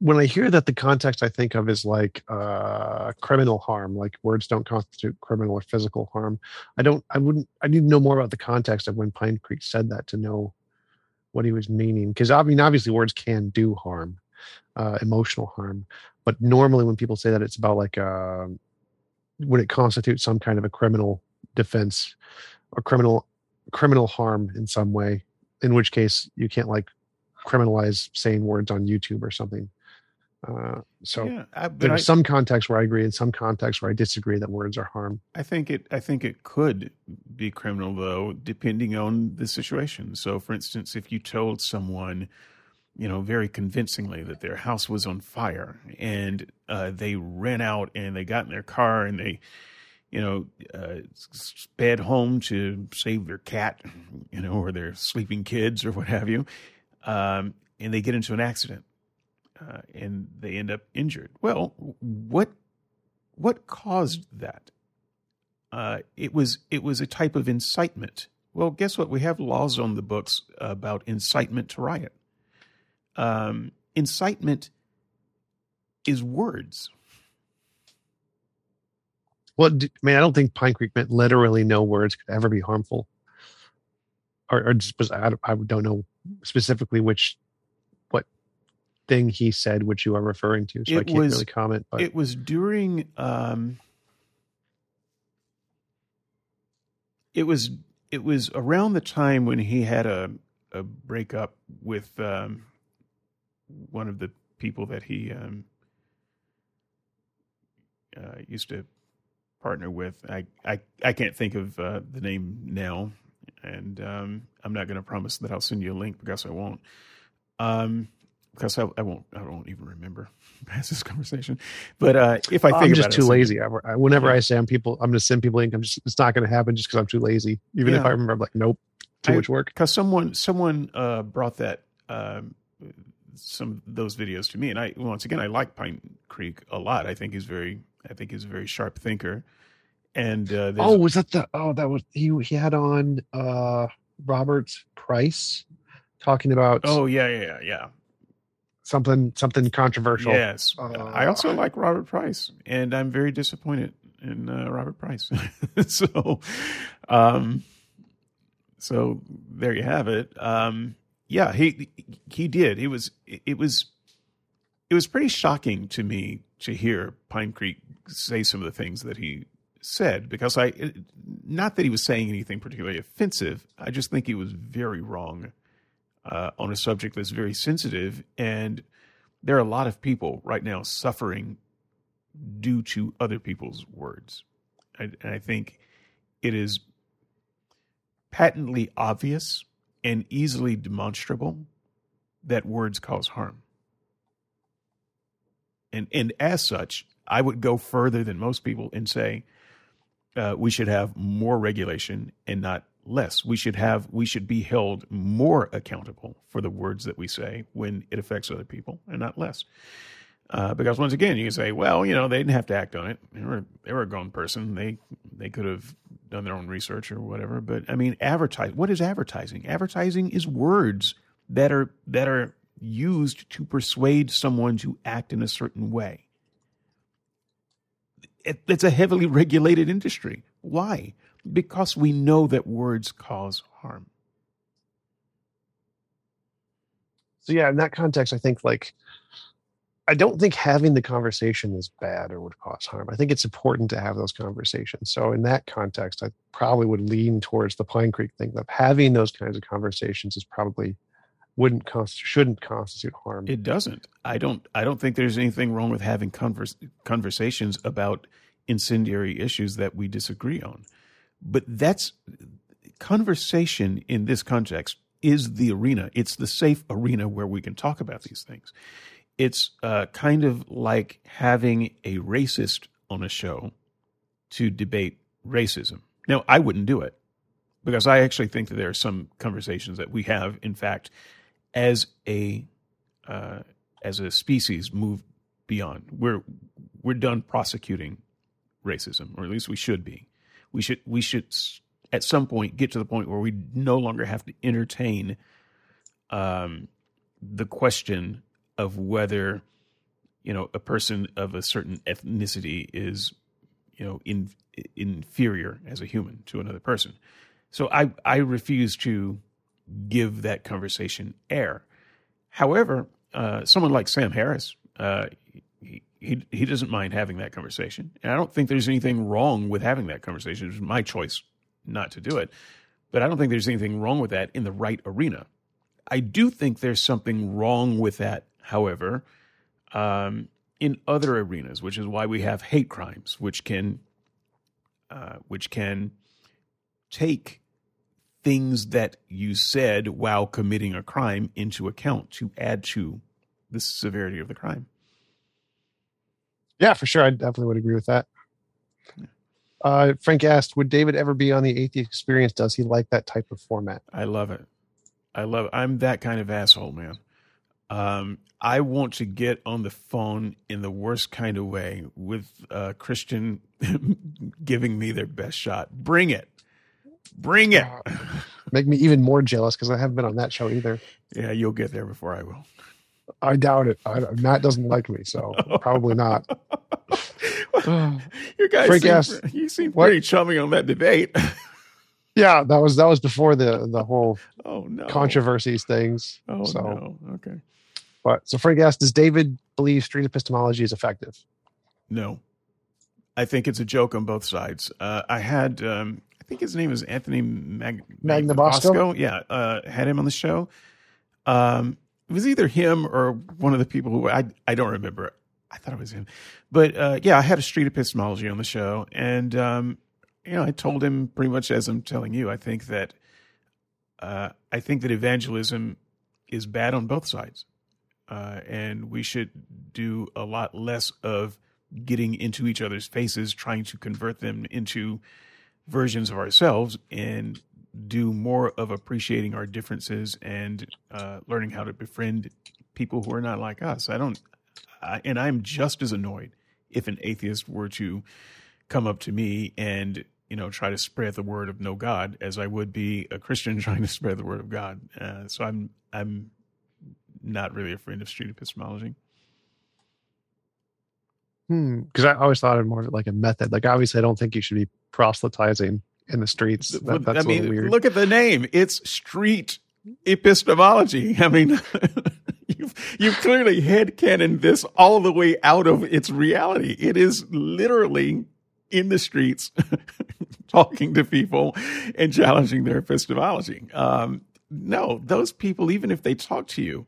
S2: when I hear that the context I think of is like uh, criminal harm, like words don't constitute criminal or physical harm. I don't, I wouldn't, I need to know more about the context of when Pine Creek said that to know what he was meaning. Because I mean, obviously, words can do harm, uh, emotional harm, but normally when people say that, it's about like uh, when it constitutes some kind of a criminal defense or criminal criminal harm in some way. In which case, you can't like criminalize saying words on YouTube or something. Uh, so yeah, I, there's I, some contexts where I agree and some contexts where I disagree that words are harm.
S1: I think it. I think it could be criminal though, depending on the situation. So, for instance, if you told someone, you know, very convincingly that their house was on fire and uh, they ran out and they got in their car and they, you know, uh, sped home to save their cat, you know, or their sleeping kids or what have you, um, and they get into an accident uh, and they end up injured. Well, what what caused that? Uh, it was it was a type of incitement. Well, guess what? We have laws on the books about incitement to riot. Um, incitement is words.
S2: Well, I mean, I don't think Pine Creek meant literally no words could ever be harmful. Or, or just was I, I don't know specifically which what thing he said which you are referring to, so
S1: It
S2: I can't
S1: was-
S2: really comment. But
S1: It was during um it was it was around the time when he had a a breakup with um one of the people that he um uh, used to partner with. I I I can't think of uh, the name now and um I'm not going to promise that I'll send you a link because I won't. Um because I, I won't I won't even remember [LAUGHS] past this conversation. But uh, if I think
S2: I'm just
S1: it,
S2: too
S1: I'll
S2: lazy. I, I- whenever
S1: Yeah.
S2: I say I'm people, I'm going to send people link. I'm just it's not going to happen just because I'm too lazy. Even if I remember, I'm like, nope, too
S1: I-
S2: much work.
S1: because someone someone uh, brought that um, some those videos to me, and I once again I like Pine Creek a lot. I think he's very I think he's a very sharp thinker, and uh,
S2: Oh, was that the? Oh, that was he. He had on uh Robert Price talking about
S1: oh yeah yeah yeah yeah
S2: something something controversial.
S1: yes.
S2: Uh,
S1: I also like Robert Price, and I'm very disappointed in uh, Robert Price. [LAUGHS] so, um, so there you have it. Um, yeah, he he did. It was it was it was pretty shocking to me to hear Pine Creek say some of the things that he said because I not that he was saying anything particularly offensive. I just think he was very wrong uh, on a subject that's very sensitive, and there are a lot of people right now suffering due to other people's words. And and I think it is patently obvious and easily demonstrable that words cause harm. And and as such, I would go further than most people and say uh, we should have more regulation and not less. We should have we should be held more accountable for the words that we say when it affects other people and not less. Uh, because once again, you can say, well, you know, they didn't have to act on it. They were they were a grown person. They they could have done their own research or whatever. But I mean, advertise. What is advertising? Advertising is words that are that are used to persuade someone to act in a certain way. It, it's a heavily regulated industry. Why? Because we know that words cause harm.
S2: So yeah, in that context, I think like I don't think having the conversation is bad or would cause harm. I think it's important to have those conversations. So in that context, I probably would lean towards the Pine Creek thing that having those kinds of conversations is probably wouldn't const- shouldn't constitute harm.
S1: It doesn't. I don't. I don't think there's anything wrong with having convers- conversations about incendiary issues that we disagree on. But that's conversation in this context is the arena. It's the safe arena where we can talk about these things. It's uh, kind of like having a racist on a show to debate racism. Now, I wouldn't do it because I actually think that there are some conversations that we have, in fact, as a uh, as a species, move beyond. We're we're done prosecuting racism, or at least we should be. We should we should at some point get to the point where we no longer have to entertain um, the question of whether you know a person of a certain ethnicity is you know in, inferior as a human to another person. So I I refuse to give that conversation air. However, uh, someone like Sam Harris, uh, he, he he doesn't mind having that conversation, and I don't think there's anything wrong with having that conversation. It's my choice not to do it, but I don't think there's anything wrong with that in the right arena. I do think there's something wrong with that, however, um, in other arenas, which is why we have hate crimes, which can uh, which can take things that you said while committing a crime into account to add to the severity of the crime.
S2: Yeah, for sure. I definitely would agree with that. Uh, Frank asked, "Would David ever be on the Atheist Experience? Does he like that type of format?"
S1: I love it. I love it. I'm that kind of asshole, man. Um, I want to get on the phone in the worst kind of way with uh, Christian [LAUGHS] giving me their best shot. Bring it. Bring it.
S2: Make me even more jealous because I haven't been on that show either.
S1: Yeah, you'll get there before I will.
S2: I doubt it. I, Matt doesn't like me, so [LAUGHS] probably not.
S1: you guys, Frank seem, asked, you seem what? pretty chummy on that debate. [LAUGHS]
S2: yeah, that was that was before the the whole oh no controversies things.
S1: Oh so. no, okay.
S2: But so Frank asked, does David believe street epistemology is effective?
S1: No, I think it's a joke on both sides. Uh, I had, um, think his name is Anthony Mag-
S2: Magnabosco.
S1: Yeah, uh, had him on the show. Um, it was either him or one of the people who I I don't remember. I thought it was him, but uh, yeah, I had a street epistemology on the show, and um, you know, I told him pretty much as I'm telling you. I think that uh, I think that evangelism is bad on both sides, uh, and we should do a lot less of getting into each other's faces, trying to convert them into versions of ourselves, and do more of appreciating our differences and uh, learning how to befriend people who are not like us. I don't, I, and I'm just as annoyed if an atheist were to come up to me and you know, try to spread the word of no God as I would be a Christian [LAUGHS] trying to spread the word of God. Uh, so I'm I'm not really a friend of street epistemology.
S2: Hmm. Because I always thought of more like a method. Like obviously, I don't think you should be proselytizing in the streets. That, that's I mean, weird.
S1: look at the name. It's street epistemology. [LAUGHS] I mean, [LAUGHS] you've you've clearly headcanoned this all the way out of its reality. It is literally in the streets [LAUGHS] talking to people and challenging their epistemology. Um, no, those people, even if they talk to you,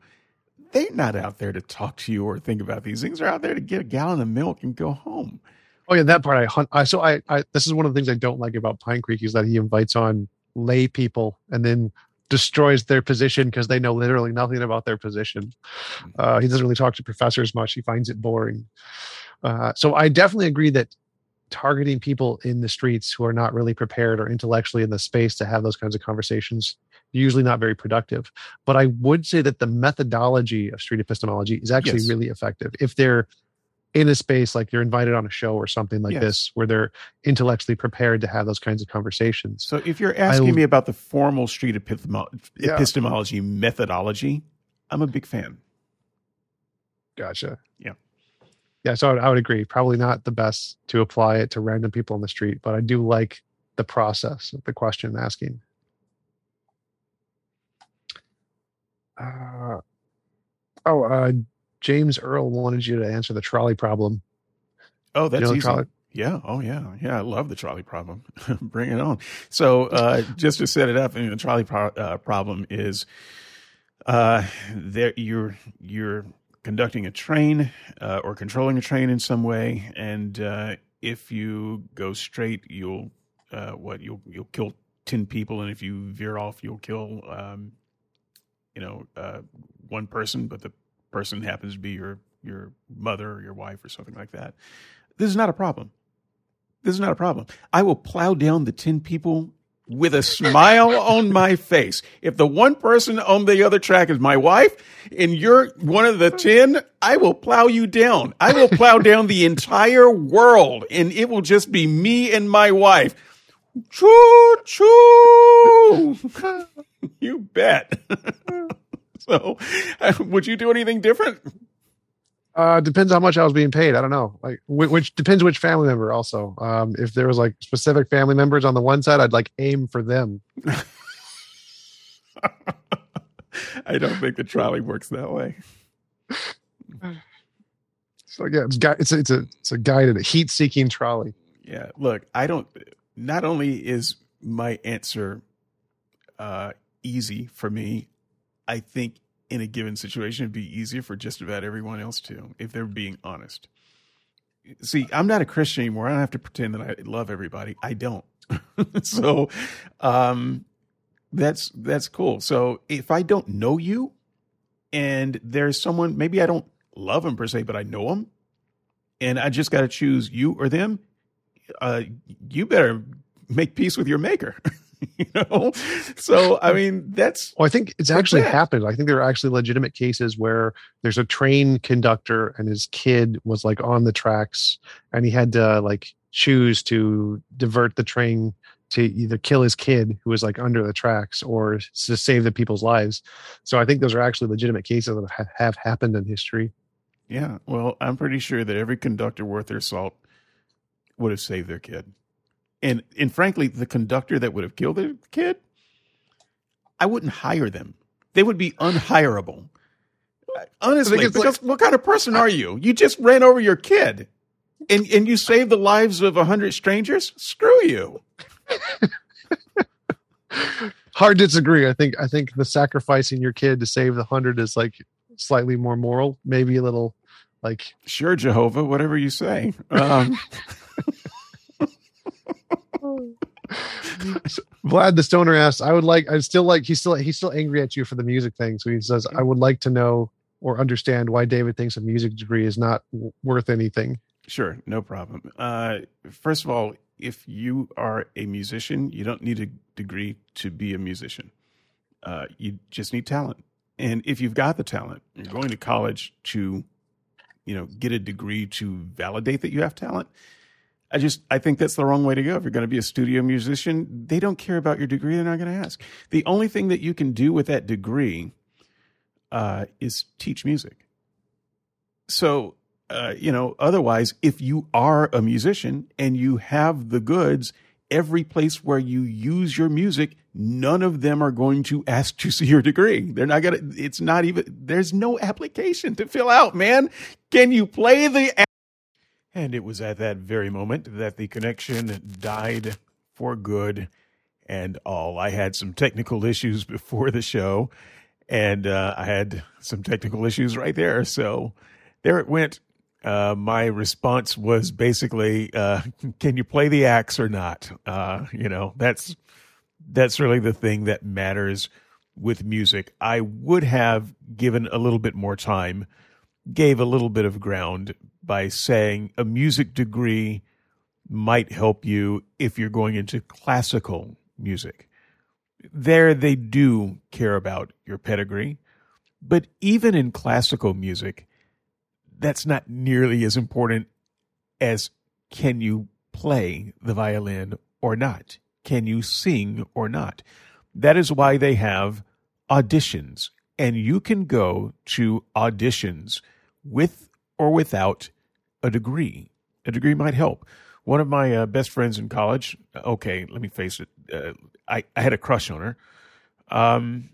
S1: they're not out there to talk to you or think about these things. They're out there to get a gallon of milk and go home.
S2: Oh yeah, that part I hunt. I so I, I this is one of the things I don't like about Pine Creek is that he invites on lay people and then destroys their position because they know literally nothing about their position. Mm-hmm. Uh, he doesn't really talk to professors much. He finds it boring. Uh, so I definitely agree that targeting people in the streets who are not really prepared or intellectually in the space to have those kinds of conversations usually not very productive but i would say that the methodology of street epistemology is actually yes. really effective if they're in a space like you're invited on a show or something like yes. this where they're intellectually prepared to have those kinds of conversations
S1: so if you're asking I, me about the formal street epistemology yeah. methodology i'm a big fan
S2: gotcha
S1: yeah
S2: yeah, so I would, I would, agree. Probably not the best to apply it to random people on the street, but I do like the process of the question asking. Uh, oh, uh, James Earl wanted you to answer the trolley problem.
S1: Oh, that's you know, easy. Trolley? Yeah. Oh, yeah. Yeah. I love the trolley problem. [LAUGHS] Bring it on. So, uh, just to set it up, I mean, the trolley pro- uh, problem is uh, there you're you're conducting a train uh, or controlling a train in some way, and uh, if you go straight, you'll uh, what you'll you'll kill ten people, and if you veer off, you'll kill um, you know uh, one person, but the person happens to be your your mother or your wife or something like that. This is not a problem. This is not a problem. I will plow down the ten people with a smile [LAUGHS] on my face. If the one person on the other track is my wife and you're one of the 10, I will plow you down. I will plow down the entire world and it will just be me and my wife. Choo choo. [LAUGHS] [LAUGHS] you bet. [LAUGHS] so, [LAUGHS] would you do anything different?
S2: Uh, depends how much I was being paid. I don't know. Like, which depends which family member. Also, um, if there was like specific family members on the one side, I'd like aim for them.
S1: I don't think the trolley works that way. [SIGHS]
S2: So yeah, it's it's a, it's a it's a guided a heat seeking trolley.
S1: Yeah, look, I don't. Not only is my answer uh, easy for me, I think in a given situation, it'd be easier for just about everyone else too, if they're being honest. See, I'm not a Christian anymore. I don't have to pretend that I love everybody. I don't. [LAUGHS] so, um, that's that's cool. So if I don't know you, and there's someone maybe I don't love them per se, but I know them, and I just got to choose you or them, uh, you better make peace with your maker. [LAUGHS] [LAUGHS] you know? So i mean that's
S2: well i think it's actually that. happened. I think there are actually legitimate cases where there's a train conductor and his kid was like on the tracks and he had to like choose to divert the train to either kill his kid who was like under the tracks or to save the people's lives. So i think those are actually legitimate cases that have happened in history.
S1: Yeah. Well i'm pretty sure that every conductor worth their salt would have saved their kid. And and frankly, the conductor that would have killed the kid, I wouldn't hire them. They would be unhireable. Honestly, because like, what kind of person are you? You just ran over your kid, and and you saved the lives of a hundred strangers. Screw you. [LAUGHS]
S2: Hard to disagree. I think I think the sacrificing your kid to save the hundred is like slightly more moral, maybe a little like
S1: sure Jehovah, whatever you say. Um, [LAUGHS] [LAUGHS]
S2: Vlad the stoner asks, I would like I still like he's still he's still angry at you for the music thing. So he says, I would like to know or understand why David thinks a music degree is not w- worth anything.
S1: Sure, no problem. Uh, first of all, if you are a musician, you don't need a degree to be a musician. Uh, you just need talent. And if you've got the talent, you're going to college to, you know, get a degree to validate that you have talent. I just I think that's the wrong way to go. If you're going to be a studio musician, they don't care about your degree. They're not going to ask. The only thing that you can do with that degree uh, is teach music. So uh, you know, otherwise, if you are a musician and you have the goods, every place where you use your music, none of them are going to ask to see your degree. They're not going to, it's not even, there's no application to fill out, man. Can you play the. And it was at that very moment that the connection died for good and all. I had some technical issues [LAUGHS] before the show, and uh, I had some technical issues right there. So there it went uh, my response was basically, uh, "Can you play the axe or not?" Uh, you know, that's that's really the thing that matters with music. I would have given a little bit more time, gave a little bit of ground by saying a music degree might help you if you're going into classical music. There, they do care about your pedigree, but even in classical music that's not nearly as important as can you play the violin or not? Can you sing or not? That is why they have auditions, and you can go to auditions with or without a degree. A degree might help. One of my uh, best friends in college, okay, let me face it, uh, I, I had a crush on her. Um,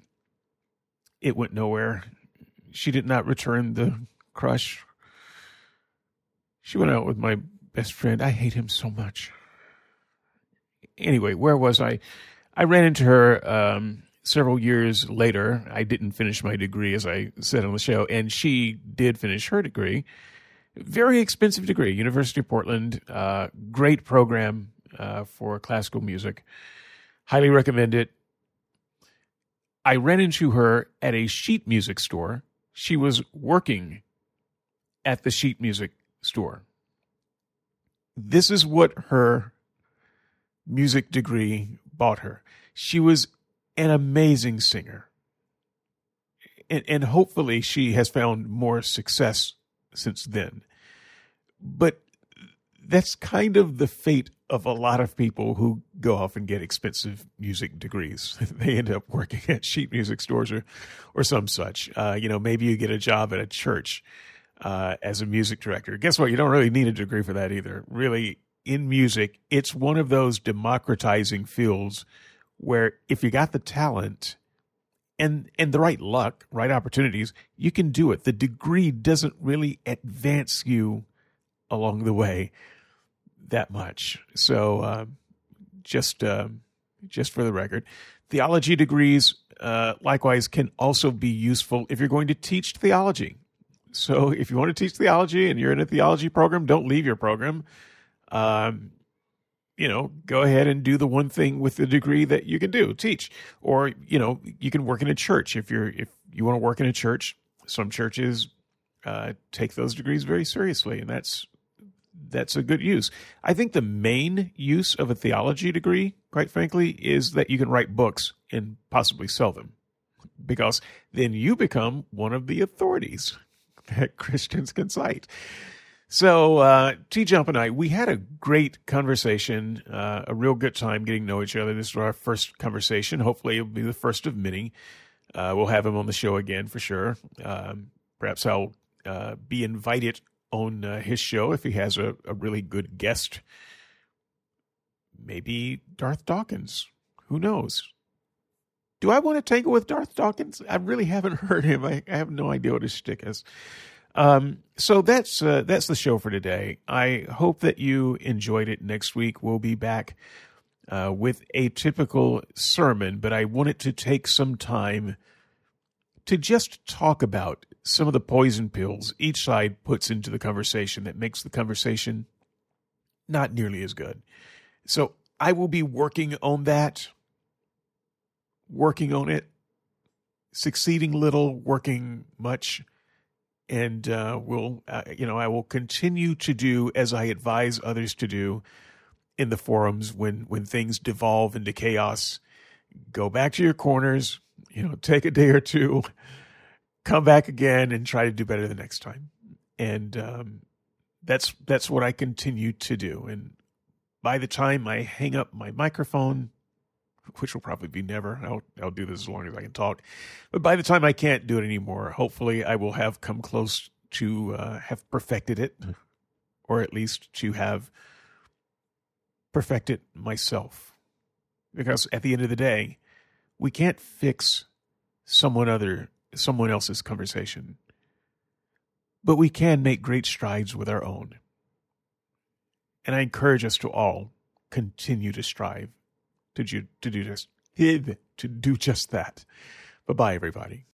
S1: it went nowhere. She did not return the crush she went out with my best friend. I hate him so much. Anyway, where was I? I ran into her um, several years later. I didn't finish my degree, as I said on the show, and she did finish her degree. Very expensive degree, University of Portland. Uh, great program uh, for classical music. Highly recommend it. I ran into her at a sheet music store. She was working at the sheet music store. This is what her music degree bought her. She was an amazing singer. And, and hopefully she has found more success since then. But that's kind of the fate of a lot of people who go off and get expensive music degrees. [LAUGHS] they end up working at sheet music stores or, or some such. Uh, you know, maybe you get a job at a church uh, as a music director. Guess what? You don't really need a degree for that either. Really, in music, it's one of those democratizing fields where if you got the talent and and the right luck, right opportunities, you can do it. The degree doesn't really advance you along the way that much. So, uh, just uh, just for the record, theology degrees uh, likewise can also be useful if you're going to teach theology. So if you want to teach theology and you're in a theology program, don't leave your program. Um, you know, go ahead and do the one thing with the degree that you can do, teach. Or, you know, you can work in a church if you're if you want to work in a church. Some churches uh, take those degrees very seriously, and that's that's a good use. I think the main use of a theology degree, quite frankly, is that you can write books and possibly sell them, because then you become one of the authorities [LAUGHS] that Christians can cite. So, uh, T Jump and I, we had a great conversation, uh, a real good time getting to know each other. This was our first conversation. Hopefully, it'll be the first of many. Uh, we'll have him on the show again for sure. Um, perhaps I'll uh, be invited on uh, his show if he has a, a really good guest maybe Darth Dawkins. Who knows? Do I want to tangle with Darth Dawkins? I really haven't [LAUGHS] heard him. I, I have no idea what his shtick is. Um, so that's uh, that's the show for today. I hope that you enjoyed it. Next week we'll be back uh, with a typical sermon, but I wanted to take some time to just talk about some of the poison pills each side puts into the conversation that makes the conversation not nearly as good. So I will be working on that, working on it, succeeding little, working much. And uh, will uh, you know I will continue to do as I advise others to do in the forums when when things devolve into chaos. Go back to your corners, you know, take a day or two, come back again, and try to do better the next time. And um, that's that's what I continue to do. And by the time I hang up my microphone, which will probably be never, I'll I'll do this as long as I can talk. But by the time I can't do it anymore, hopefully I will have come close to uh, have perfected it, or at least to have perfected myself. Because at the end of the day, we can't fix someone other someone else's conversation. But we can make great strides with our own. And I encourage us to all continue to strive to do, to do just to do just that. Bye bye everybody.